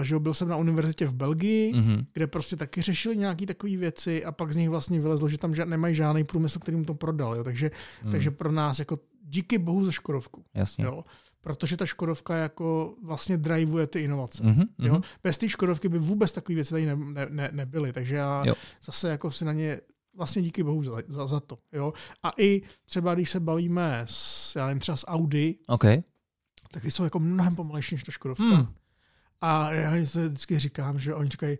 eh, že byl jsem na univerzitě v Belgii, Mhm. kde prostě taky řešili nějaké takové věci a pak z nich vlastně vylezlo, že tam ža- nemají žádný průmysl, který mu to prodal. Jo. Takže, Mm. takže pro nás jako díky bohu za Škodovku. Jasně. Jo. Protože ta Škodovka jako vlastně driveuje ty inovace. Mhm, Jo? mhm. Bez té Škodovky by vůbec takové věci tady ne, ne, ne, nebyly. Takže já Jo. zase jako si na ně vlastně díky bohu za, za, za to. Jo? A i třeba, když se bavíme s, já nevím, třeba s Audi, OK. tak ty jsou jako mnohem pomalejší než ta Škodovka. Hmm. A já si vždycky říkám, že oni říkají,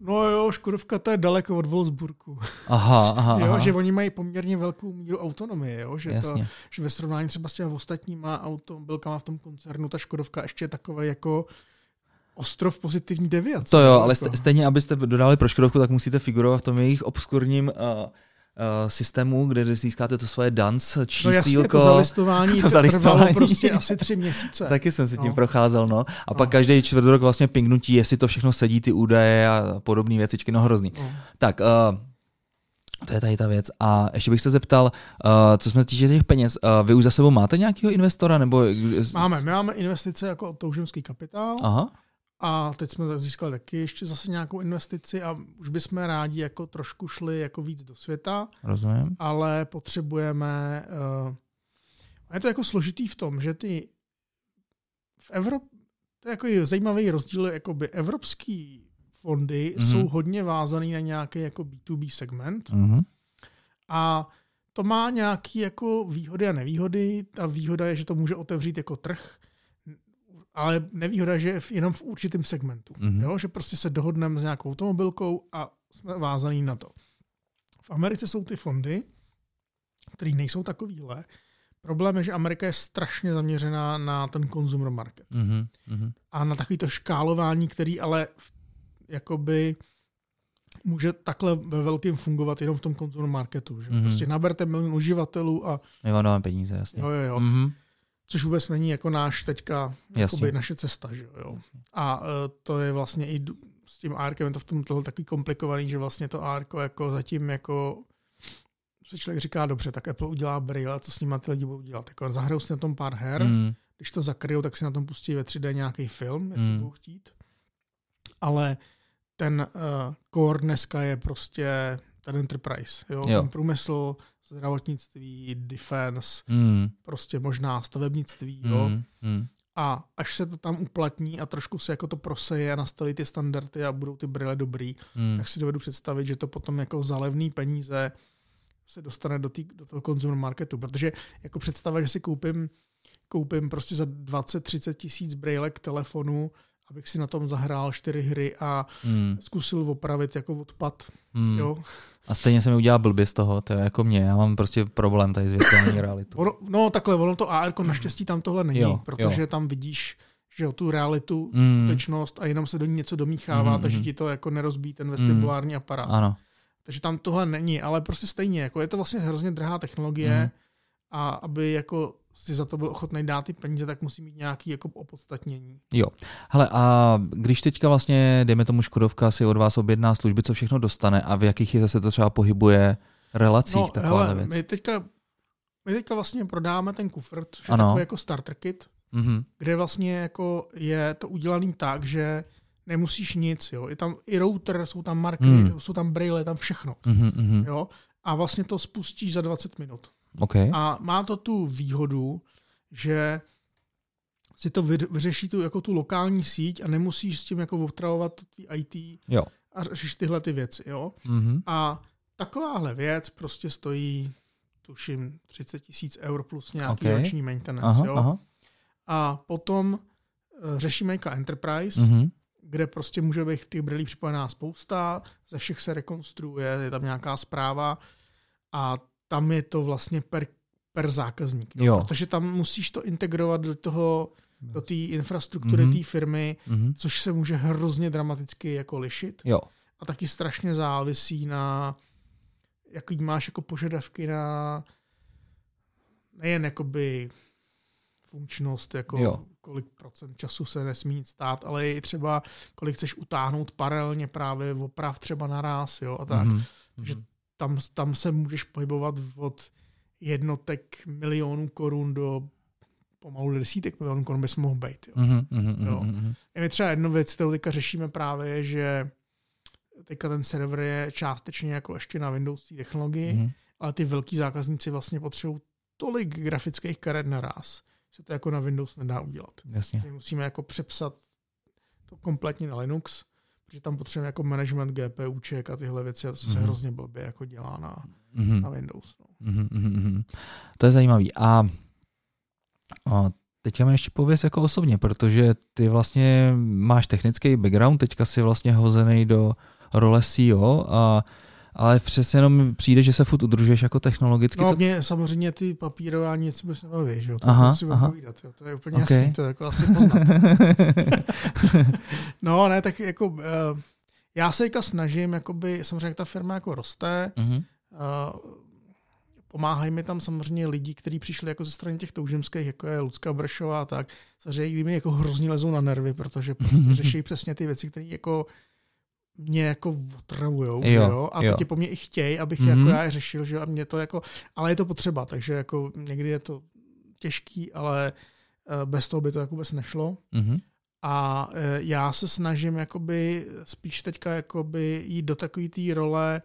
no jo, Škodovka to je daleko od Wolfsburgu. Aha, aha, Jo, aha. že oni mají poměrně velkou míru autonomie, jo? Že, to, že ve srovnání třeba s těmi ostatníma automobilkama v tom koncernu, ta Škodovka ještě je takové jako ostrov pozitivní deviace. To jo, ale Jako. st- stejně, abyste dodali pro Škodovku, tak musíte figurovat v tom jejich obskurním uh, systému, kde získáte to svoje dance No čísílko. jasně, to zalistování, (laughs) to to zalistování. trvalo prostě asi tři měsíce. (laughs) Taky jsem si tím No. procházel, no. A pak No. každý čtvrt rok vlastně pingnutí, jestli to všechno sedí, ty údaje a podobné věcičky, no hrozný. No. Tak, uh, to je tady ta věc. A ještě bych se zeptal, uh, co jsme týče těch peněz, uh, vy už za sebou máte nějakého investora? Nebo... Máme, my máme investice jako toužimský kapitál Aha, a teď jsme získali taky ještě zase nějakou investici a už bychom rádi jako trošku šli jako víc do světa. rozumím. ale potřebujeme. Uh, je to jako složitý v tom, že ty v Evropě, to je jako zajímavý rozdíl, jakoby evropský fondy Mhm. mm-hmm. jsou hodně vázaný na nějaký jako B2B segment Mhm. a to má nějaké jako výhody a nevýhody. Ta výhoda je, že to může otevřít jako trh ale nevýhoda, že je jenom v určitém segmentu. Mm-hmm. Jo? Že prostě se dohodneme s nějakou automobilkou a jsme vázaný na to. V Americe jsou ty fondy, které nejsou takovýhle. Problém je, že Amerika je strašně zaměřená na ten consumer market. Mm-hmm. A na takovýto škálování, který ale jakoby může takhle ve velkým fungovat jenom v tom consumer marketu. Že? Mm-hmm. Prostě naberte milion uživatelů a... My vám dáme peníze, jasně. Jo, jo, jo. Mm-hmm. Což vůbec není jako náš teďka, jakoby naše cesta. Že jo? A uh, to je vlastně i s tím ARKem je to v tom taky komplikovaný, že vlastně to ARK jako zatím jako se člověk říká, dobře, tak Apple udělá Braille, co s nimi ty lidi budou dělat. Jako zahrajou si na tom pár her, mm. když to zakryjou, tak si na tom pustí ve 3D nějaký film, jestli mm. budou chtít. Ale ten uh, core dneska je prostě ten enterprise, jo? jo. ten průmysl, zdravotnictví, defense, mm. prostě možná stavebnictví, jo. Mm. Mm. A až se to tam uplatní a trošku se jako to proseje a nastaví ty standardy a budou ty brýle dobrý, mm. tak si dovedu představit, že to potom jako za levný peníze se dostane do, tý, do toho consumer marketu, protože jako představa, že si koupím, koupím prostě za 20-30 tisíc brýlek telefonu, abych si na tom zahrál čtyři hry a hmm. zkusil opravit jako odpad. Hmm. Jo. A stejně se mi udělal blbě z toho, to je jako mě, já mám prostě problém tady s virtuální realitou. Ono, no takhle, ono to AR naštěstí tam tohle není, jo, protože jo. tam vidíš že jo, tu realitu, mm. skutečnost a jenom se do ní něco domíchává, mm, takže hmm. ti to jako nerozbíjí ten vestibulární aparát. Ano. Takže tam tohle není, ale prostě stejně, jako je to vlastně hrozně drahá technologie mm. a aby jako si za to byl ochotný dát ty peníze, tak musí mít nějaký jako opodstatnění. Jo. Hele, a když teďka vlastně, dejme tomu Škodovka, si od vás objedná služby, co všechno dostane a v jakých zase to třeba pohybuje relacích no, taková hele, věc? My teďka, my teďka vlastně prodáme ten kufr, což je ano. takový jako starter kit, mm-hmm. kde vlastně jako je to udělaný tak, že nemusíš nic, jo. Je tam i router, jsou tam marky, mm. jsou tam braille, tam všechno, mm-hmm. jo. A vlastně to spustíš za 20 minut. Okay. A má to tu výhodu, že si to vyřeší tu, jako tu lokální síť a nemusíš s tím jako otravovat tvý IT jo. a řešíš tyhle ty věci. Jo? Mm-hmm. A takováhle věc prostě stojí, tuším, 30 tisíc eur plus nějaký okay. roční maintenance. Aha, jo? Aha. A potom uh, řešíme jako Enterprise, mm-hmm. kde prostě může být těch brýlí připojená spousta, ze všech se rekonstruuje, je tam nějaká zpráva a tam je to vlastně per, per zákazník. Jo? Jo. Protože tam musíš to integrovat do toho, do té infrastruktury mm-hmm. té firmy, mm-hmm. což se může hrozně dramaticky jako lišit. Jo. A taky strašně závisí na, jaký máš jako požadavky na nejen jakoby funkčnost, jako jo. kolik procent času se nesmí nic stát, ale i třeba kolik chceš utáhnout paralelně právě oprav třeba naraz, jo, a tak. Mm-hmm. Takže tam, tam se můžeš pohybovat od jednotek milionů korun do pomalu desítek milionů korun bys mohl být. Jo. Mm-hmm, mm-hmm, jo. Mm-hmm. Je mi třeba jednu věc, kterou teďka řešíme právě, že teďka ten server je částečně jako ještě na Windows technologii, mm-hmm. ale ty velký zákazníci vlastně potřebují tolik grafických karet naraz, že to jako na Windows nedá udělat. Jasně. My musíme jako přepsat to kompletně na Linux protože tam potřebujeme jako management GPUček a tyhle věci, a to se mm-hmm. hrozně blbě jako dělá na, mm-hmm. na Windows. No. Mm-hmm. To je zajímavý. A, a teďka mi ještě pověz jako osobně, protože ty vlastně máš technický background, teďka si vlastně hozený do role CEO a ale přesně jenom přijde, že se furt udržuješ jako technologicky. No co... mě samozřejmě ty papírování něco bys nebaví, že jo, to aha, musím aha. Povídat, jo. to je úplně okay. jasný, to je jako asi poznat. (laughs) no ne, tak jako uh, já se teďka snažím, jakoby, samozřejmě jak ta firma jako roste, uh-huh. uh, pomáhají mi tam samozřejmě lidi, kteří přišli jako ze strany těch toužimských, jako je Lucka Bršová a tak, samozřejmě mi jako hrozně lezou na nervy, protože (laughs) řeší přesně ty věci, které jako mě jako otravujou, jo, jo? a jo. teď po mně i chtějí, abych mm-hmm. jako já je řešil, že a mě to jako, ale je to potřeba, takže jako někdy je to těžký, ale eh, bez toho by to jako vůbec nešlo. Mm-hmm. A eh, já se snažím jakoby spíš teďka jakoby jít do takové té role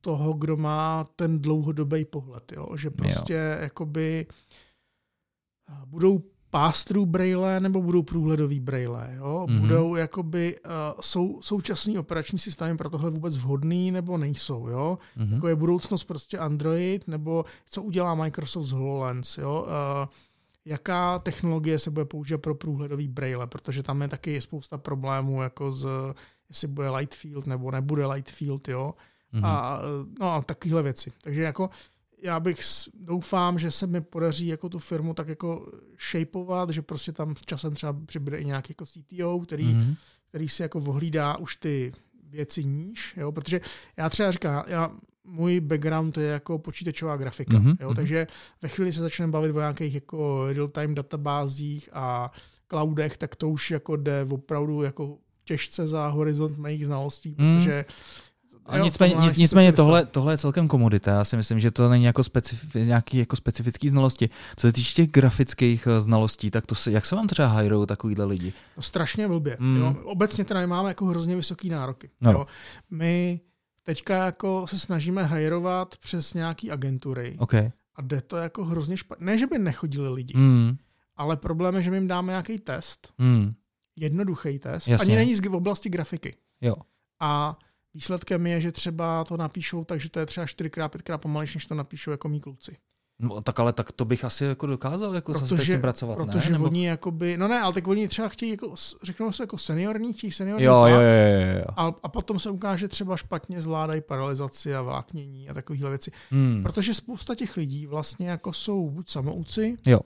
toho, kdo má ten dlouhodobý pohled, jo? že prostě jo. jakoby eh, budou pástrů braille nebo budou průhledový braille. Jo? Mm-hmm. Budou jakoby, uh, jsou současný operační systémy pro tohle vůbec vhodný nebo nejsou. Jo? Mm-hmm. Jako je budoucnost prostě Android nebo co udělá Microsoft z HoloLens. Jo? Uh, jaká technologie se bude používat pro průhledový braille, protože tam je taky spousta problémů, jako z, jestli bude light field nebo nebude light field, jo. Mm-hmm. A, no a takovéhle věci. Takže jako já bych doufám, že se mi podaří jako tu firmu tak jako shapeovat, že prostě tam časem třeba přibude i nějaký jako CTO, který, mm-hmm. který si jako ohlídá už ty věci níž, jo, protože já třeba říkám, já, můj background je jako počítačová grafika, mm-hmm. jo, takže ve chvíli se začneme bavit o nějakých jako real-time databázích a cloudech, tak to už jako jde opravdu jako těžce za horizont mých znalostí, mm. protože a jo, nicméně, nic, nicméně tohle, tohle je celkem komodita. Já si myslím, že to není jako specif, nějaký jako specifický znalosti. Co se týče těch grafických eh, znalostí, tak to se, jak se vám třeba hajrou takovýhle lidi? No, strašně blbě. Mm. Jo. Obecně teda máme jako hrozně vysoký nároky. No. Jo. My teďka jako se snažíme hajrovat přes nějaký agentury. Okay. A jde to jako hrozně špatně. Ne, že by nechodili lidi, mm. ale problém je, že my jim dáme nějaký test. Mm. Jednoduchý test. Jasně. Ani není v oblasti grafiky. Jo. A Výsledkem je, že třeba to napíšou tak, že to je třeba 4x, 5x pomalejší, než to napíšou jako mý kluci. No, tak ale tak to bych asi jako dokázal jako protože, s tím pracovat, protože ne? Nebo... oni jakoby, no ne, ale tak oni třeba chtějí, jako, řeknou se jako seniorní, chtějí seniorní jo, jo, jo, jo. A, a, potom se ukáže třeba špatně zvládají paralizaci a vláknění a takovéhle věci. Hmm. Protože spousta těch lidí vlastně jako jsou buď samouci, jo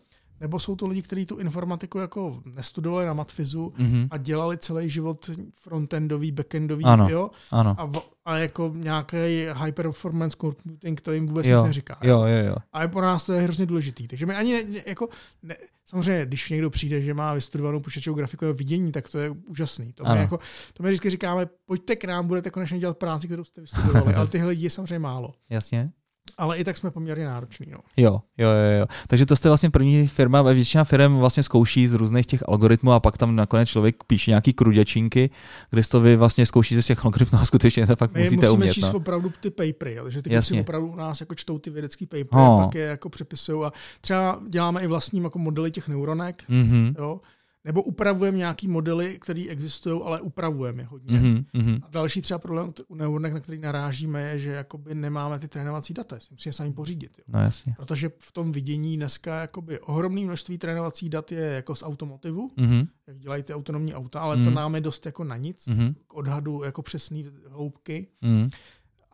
nebo jsou to lidi, kteří tu informatiku jako nestudovali na matfizu mm-hmm. a dělali celý život frontendový, backendový, ano, jo? Ano. A, a jako nějaký high performance computing, to jim vůbec jo, nic neříká. Jo, jo, jo. Ale pro nás to je hrozně důležitý. Takže my ani ne, jako, ne, samozřejmě, když někdo přijde, že má vystudovanou počítačovou grafiku a vidění, tak to je úžasný. To my, jako, to my vždycky říkáme, pojďte k nám, budete konečně dělat práci, kterou jste vystudovali, (laughs) ale tyhle lidi je samozřejmě málo. Jasně. Ale i tak jsme poměrně nároční. No. Jo, jo, jo, jo. Takže to jste vlastně první firma, většina firm vlastně zkouší z různých těch algoritmů a pak tam nakonec člověk píše nějaký kruděčinky, kde to vy vlastně zkoušíte z těch algoritmů a skutečně to fakt My musíte umět. číst no. opravdu ty papery, že ty Jasně. opravdu u nás jako čtou ty vědecké papery oh. a pak je jako přepisují a třeba děláme i vlastní jako modely těch neuronek, mm-hmm. jo, nebo upravujeme nějaký modely, které existují, ale upravujeme je hodně. Mm-hmm. A další třeba problém u neuronek, na který narážíme, je, že jakoby nemáme ty trénovací data, musíme sami pořídit. Jo. No, jasně. Protože v tom vidění dneska jakoby ohromné množství trénovací dat je jako z automotivu, mm-hmm. jak dělají ty autonomní auta, ale mm-hmm. to nám je dost jako na nic, mm-hmm. k odhadu jako přesný hloubky. Mm-hmm.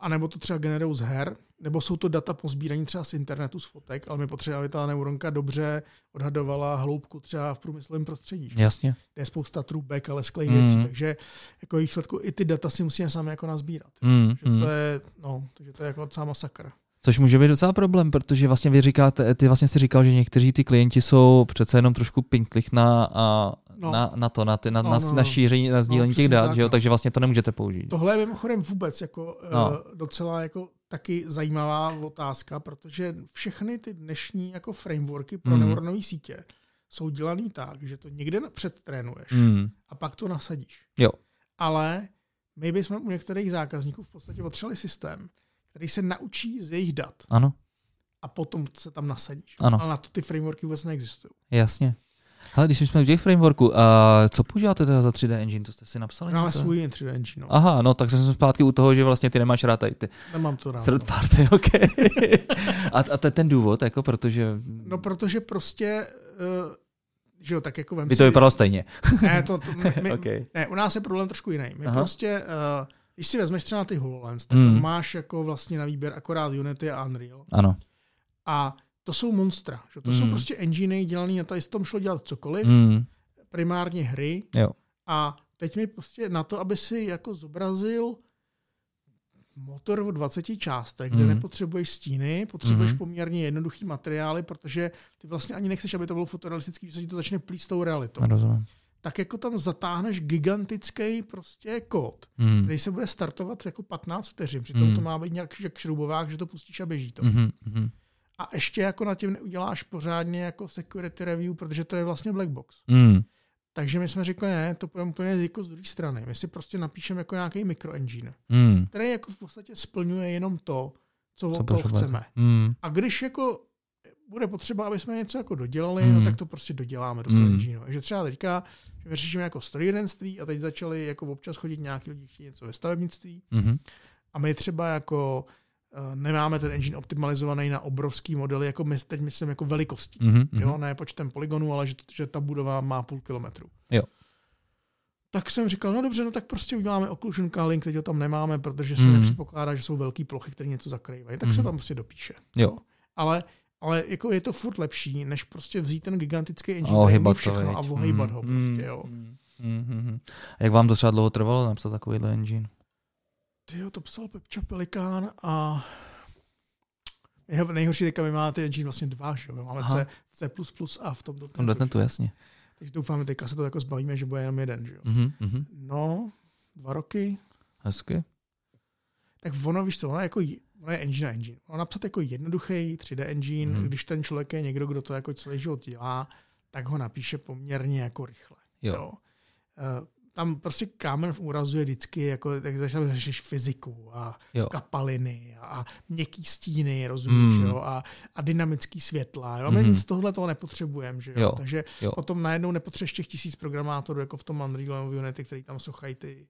A nebo to třeba generují z her, nebo jsou to data pozbíraní třeba z internetu, z fotek, ale my potřebujeme, aby ta neuronka dobře odhadovala hloubku třeba v průmyslovém prostředí. Jasně. Je spousta trubek a lesklých mm. věcí, takže jako výsledku i ty data si musíme sami jako nazbírat. Mm. že to je, no, takže to je jako docela masakr. Což může být docela problém, protože vlastně vy říkáte, ty vlastně si říkal, že někteří ty klienti jsou přece jenom trošku pinklich na, a, no. na, na to, na, ty, na, no, na, no, na šíření, na sdílení no, těch dat, tak, že jo? No. takže vlastně to nemůžete použít. Tohle je mimochodem vůbec jako no. uh, docela jako taky zajímavá otázka, protože všechny ty dnešní jako frameworky pro mm. neuronové sítě jsou dělaný tak, že to někde předtrénuješ mm. a pak to nasadíš. Jo. Ale my bychom u některých zákazníků v podstatě potřebovali systém, který se naučí z jejich dat. Ano. A potom se tam nasadíš. Ano. Ale na to ty frameworky vůbec neexistují. Jasně. Ale když jsme v těch frameworku, uh, co používáte teda za 3D engine, to jste si napsali? Máme svůj 3D engine. No. Aha, no tak jsem zpátky u toho, že vlastně ty nemáš rád tady ty. Nemám to rád. Third no. party, (laughs) ok. a, a to je ten důvod, jako protože... No protože prostě, uh, že jo, tak jako vem By to vypadalo stejně. ne, to, to my, my, (laughs) okay. ne, u nás je problém trošku jiný. My Aha. prostě, uh, když si vezmeš třeba ty HoloLens, tak hmm. máš jako vlastně na výběr akorát Unity a Unreal. Ano. A to jsou monstra. Že? To mm. jsou hmm. prostě enginey dělaný na to, jestli tom šlo dělat cokoliv, mm. primárně hry. Jo. A teď mi prostě na to, aby si jako zobrazil motor o 20 částech, kde mm. nepotřebuješ stíny, potřebuješ mm. poměrně jednoduchý materiály, protože ty vlastně ani nechceš, aby to bylo fotorealistický, že se ti to začne plít s tou realitou. Rozumím. Tak jako tam zatáhneš gigantický prostě kód, mm. který se bude startovat jako 15 vteřin, přitom mm. to má být nějak jak šrubovák, že to pustíš a běží to. Mm-hmm a ještě jako na tím neuděláš pořádně jako security review, protože to je vlastně black box. Mm. Takže my jsme řekli, ne, to půjdeme úplně jako z druhé strany. My si prostě napíšeme jako nějaký mikroengine, mm. který jako v podstatě splňuje jenom to, co, co toho chceme. Mm. A když jako bude potřeba, aby jsme něco jako dodělali, mm. no tak to prostě doděláme do toho mm. engineu. Takže třeba teďka že my řešíme jako strojírenství a teď začali jako občas chodit nějaký lidi, něco ve stavebnictví. Mm. A my třeba jako nemáme ten engine optimalizovaný na obrovský modely, jako my teď myslím jako velikostí. Mm-hmm. Jo, ne počtem polygonů, ale že, že ta budova má půl kilometru. Jo. Tak jsem říkal, no dobře, no tak prostě uděláme occlusion calling, teď ho tam nemáme, protože se mm. nepředpokládá, že jsou velké plochy, které něco zakrývají. Tak mm. se tam prostě dopíše. Jo. Ale, ale jako je to furt lepší, než prostě vzít ten gigantický engine oh, všechno a ohejbat mm. ho prostě, jo. Mm. Jak vám to třeba dlouho trvalo napsat takovýhle engine? Ty to psal Pepča Pelikán a jeho nejhorší teďka my máme ty engine vlastně dva, že jo? Máme C, C++ a v tom dotnetu. Tom to jasně. Takže doufáme, teďka se to jako zbavíme, že bude jenom jeden, že jo? Mm-hmm. No, dva roky. Hezky. Tak ono, víš co, ono je jako, ono je engine engine. Ono napsat jako jednoduchý 3D engine, mm-hmm. když ten člověk je někdo, kdo to jako celý život dělá, tak ho napíše poměrně jako rychle. Jo. jo. Tam prostě kámen v úrazu je vždycky, jako, tak řešíš fyziku a jo. kapaliny a měkký stíny, rozumíš, mm. jo, a, a dynamický světla. Jo? My mm. nic tohle toho nepotřebujeme, že jo? jo. Takže jo. potom najednou nepotřebuješ těch tisíc programátorů, jako v tom Unreal Unity, který tam sochají ty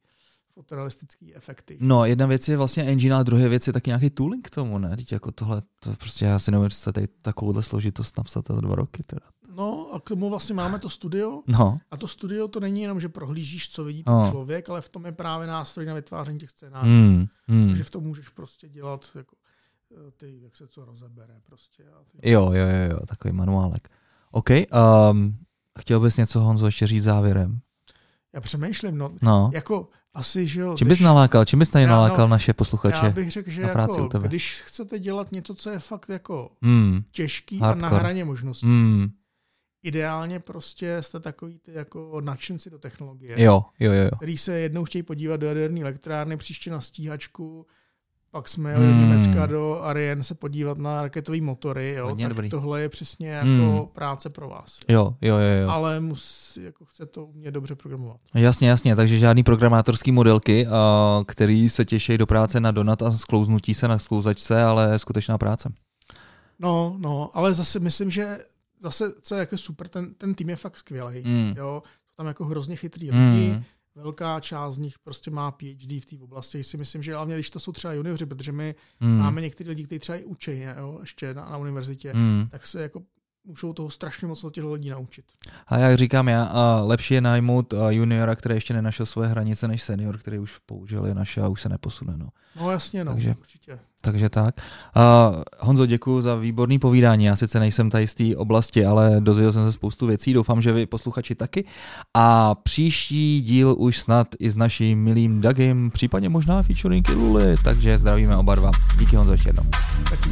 fotorealistické efekty. No, jedna věc je vlastně engine, a druhá věc je taky nějaký tooling k tomu, ne? Teď jako tohle, to prostě já si nevím, že tady takovouhle složitost napsat za dva roky. Teda. No a k tomu vlastně máme to studio. No. A to studio to není jenom, že prohlížíš, co vidí ten no. člověk, ale v tom je právě nástroj na vytváření těch scénářů. Mm, mm. Takže v tom můžeš prostě dělat jako eh, ty, jak se co rozebere prostě. A ty jo, jo, jo, jo, takový manuálek. OK, um, chtěl bys něco, Honzo, ještě říct závěrem? Já přemýšlím, no, no. jako asi, že jo. Čím bys nalákal, čím bys tady já, nalákal no, naše posluchače Já bych řekl, že na práci jako, u tebe. když chcete dělat něco, co je fakt jako mm. těžký Hardcore. a na hraně možností, mm ideálně prostě jste takový ty jako nadšenci do technologie. Jo, jo, jo. Který se jednou chtějí podívat do jaderné elektrárny, příště na stíhačku, pak jsme jeli hmm. do Německa do Ariane se podívat na raketové motory, jo, tak dobrý. tohle je přesně jako hmm. práce pro vás. Jo, jo, jo. jo. Ale musí, jako chce to mě dobře programovat. Jasně, jasně, takže žádný programátorský modelky, a, který se těší do práce na donat a sklouznutí se na sklouzačce, ale skutečná práce. No, no, ale zase myslím, že zase, co je jako super, ten, ten tým je fakt skvělý. Mm. Jo? Jsou tam jako hrozně chytrý lidi, mm. velká část z nich prostě má PhD v té oblasti. Si myslím, že hlavně, když to jsou třeba junioři, protože my mm. máme některé lidi, kteří třeba i učí jo, ještě na, na univerzitě, mm. tak se jako můžou toho strašně moc od těch lidí naučit. A jak říkám já, a lepší je najmout juniora, který ještě nenašel svoje hranice, než senior, který už použil je naše a už se neposune. No, no jasně, no, takže, určitě. Takže tak. Uh, Honzo, děkuji za výborný povídání. Já sice nejsem tady z té oblasti, ale dozvěděl jsem se spoustu věcí. Doufám, že vy posluchači taky. A příští díl už snad i s naším milým Dagim, případně možná featuring Luli. Takže zdravíme oba dva. Díky Honzo ještě jednou. Taky.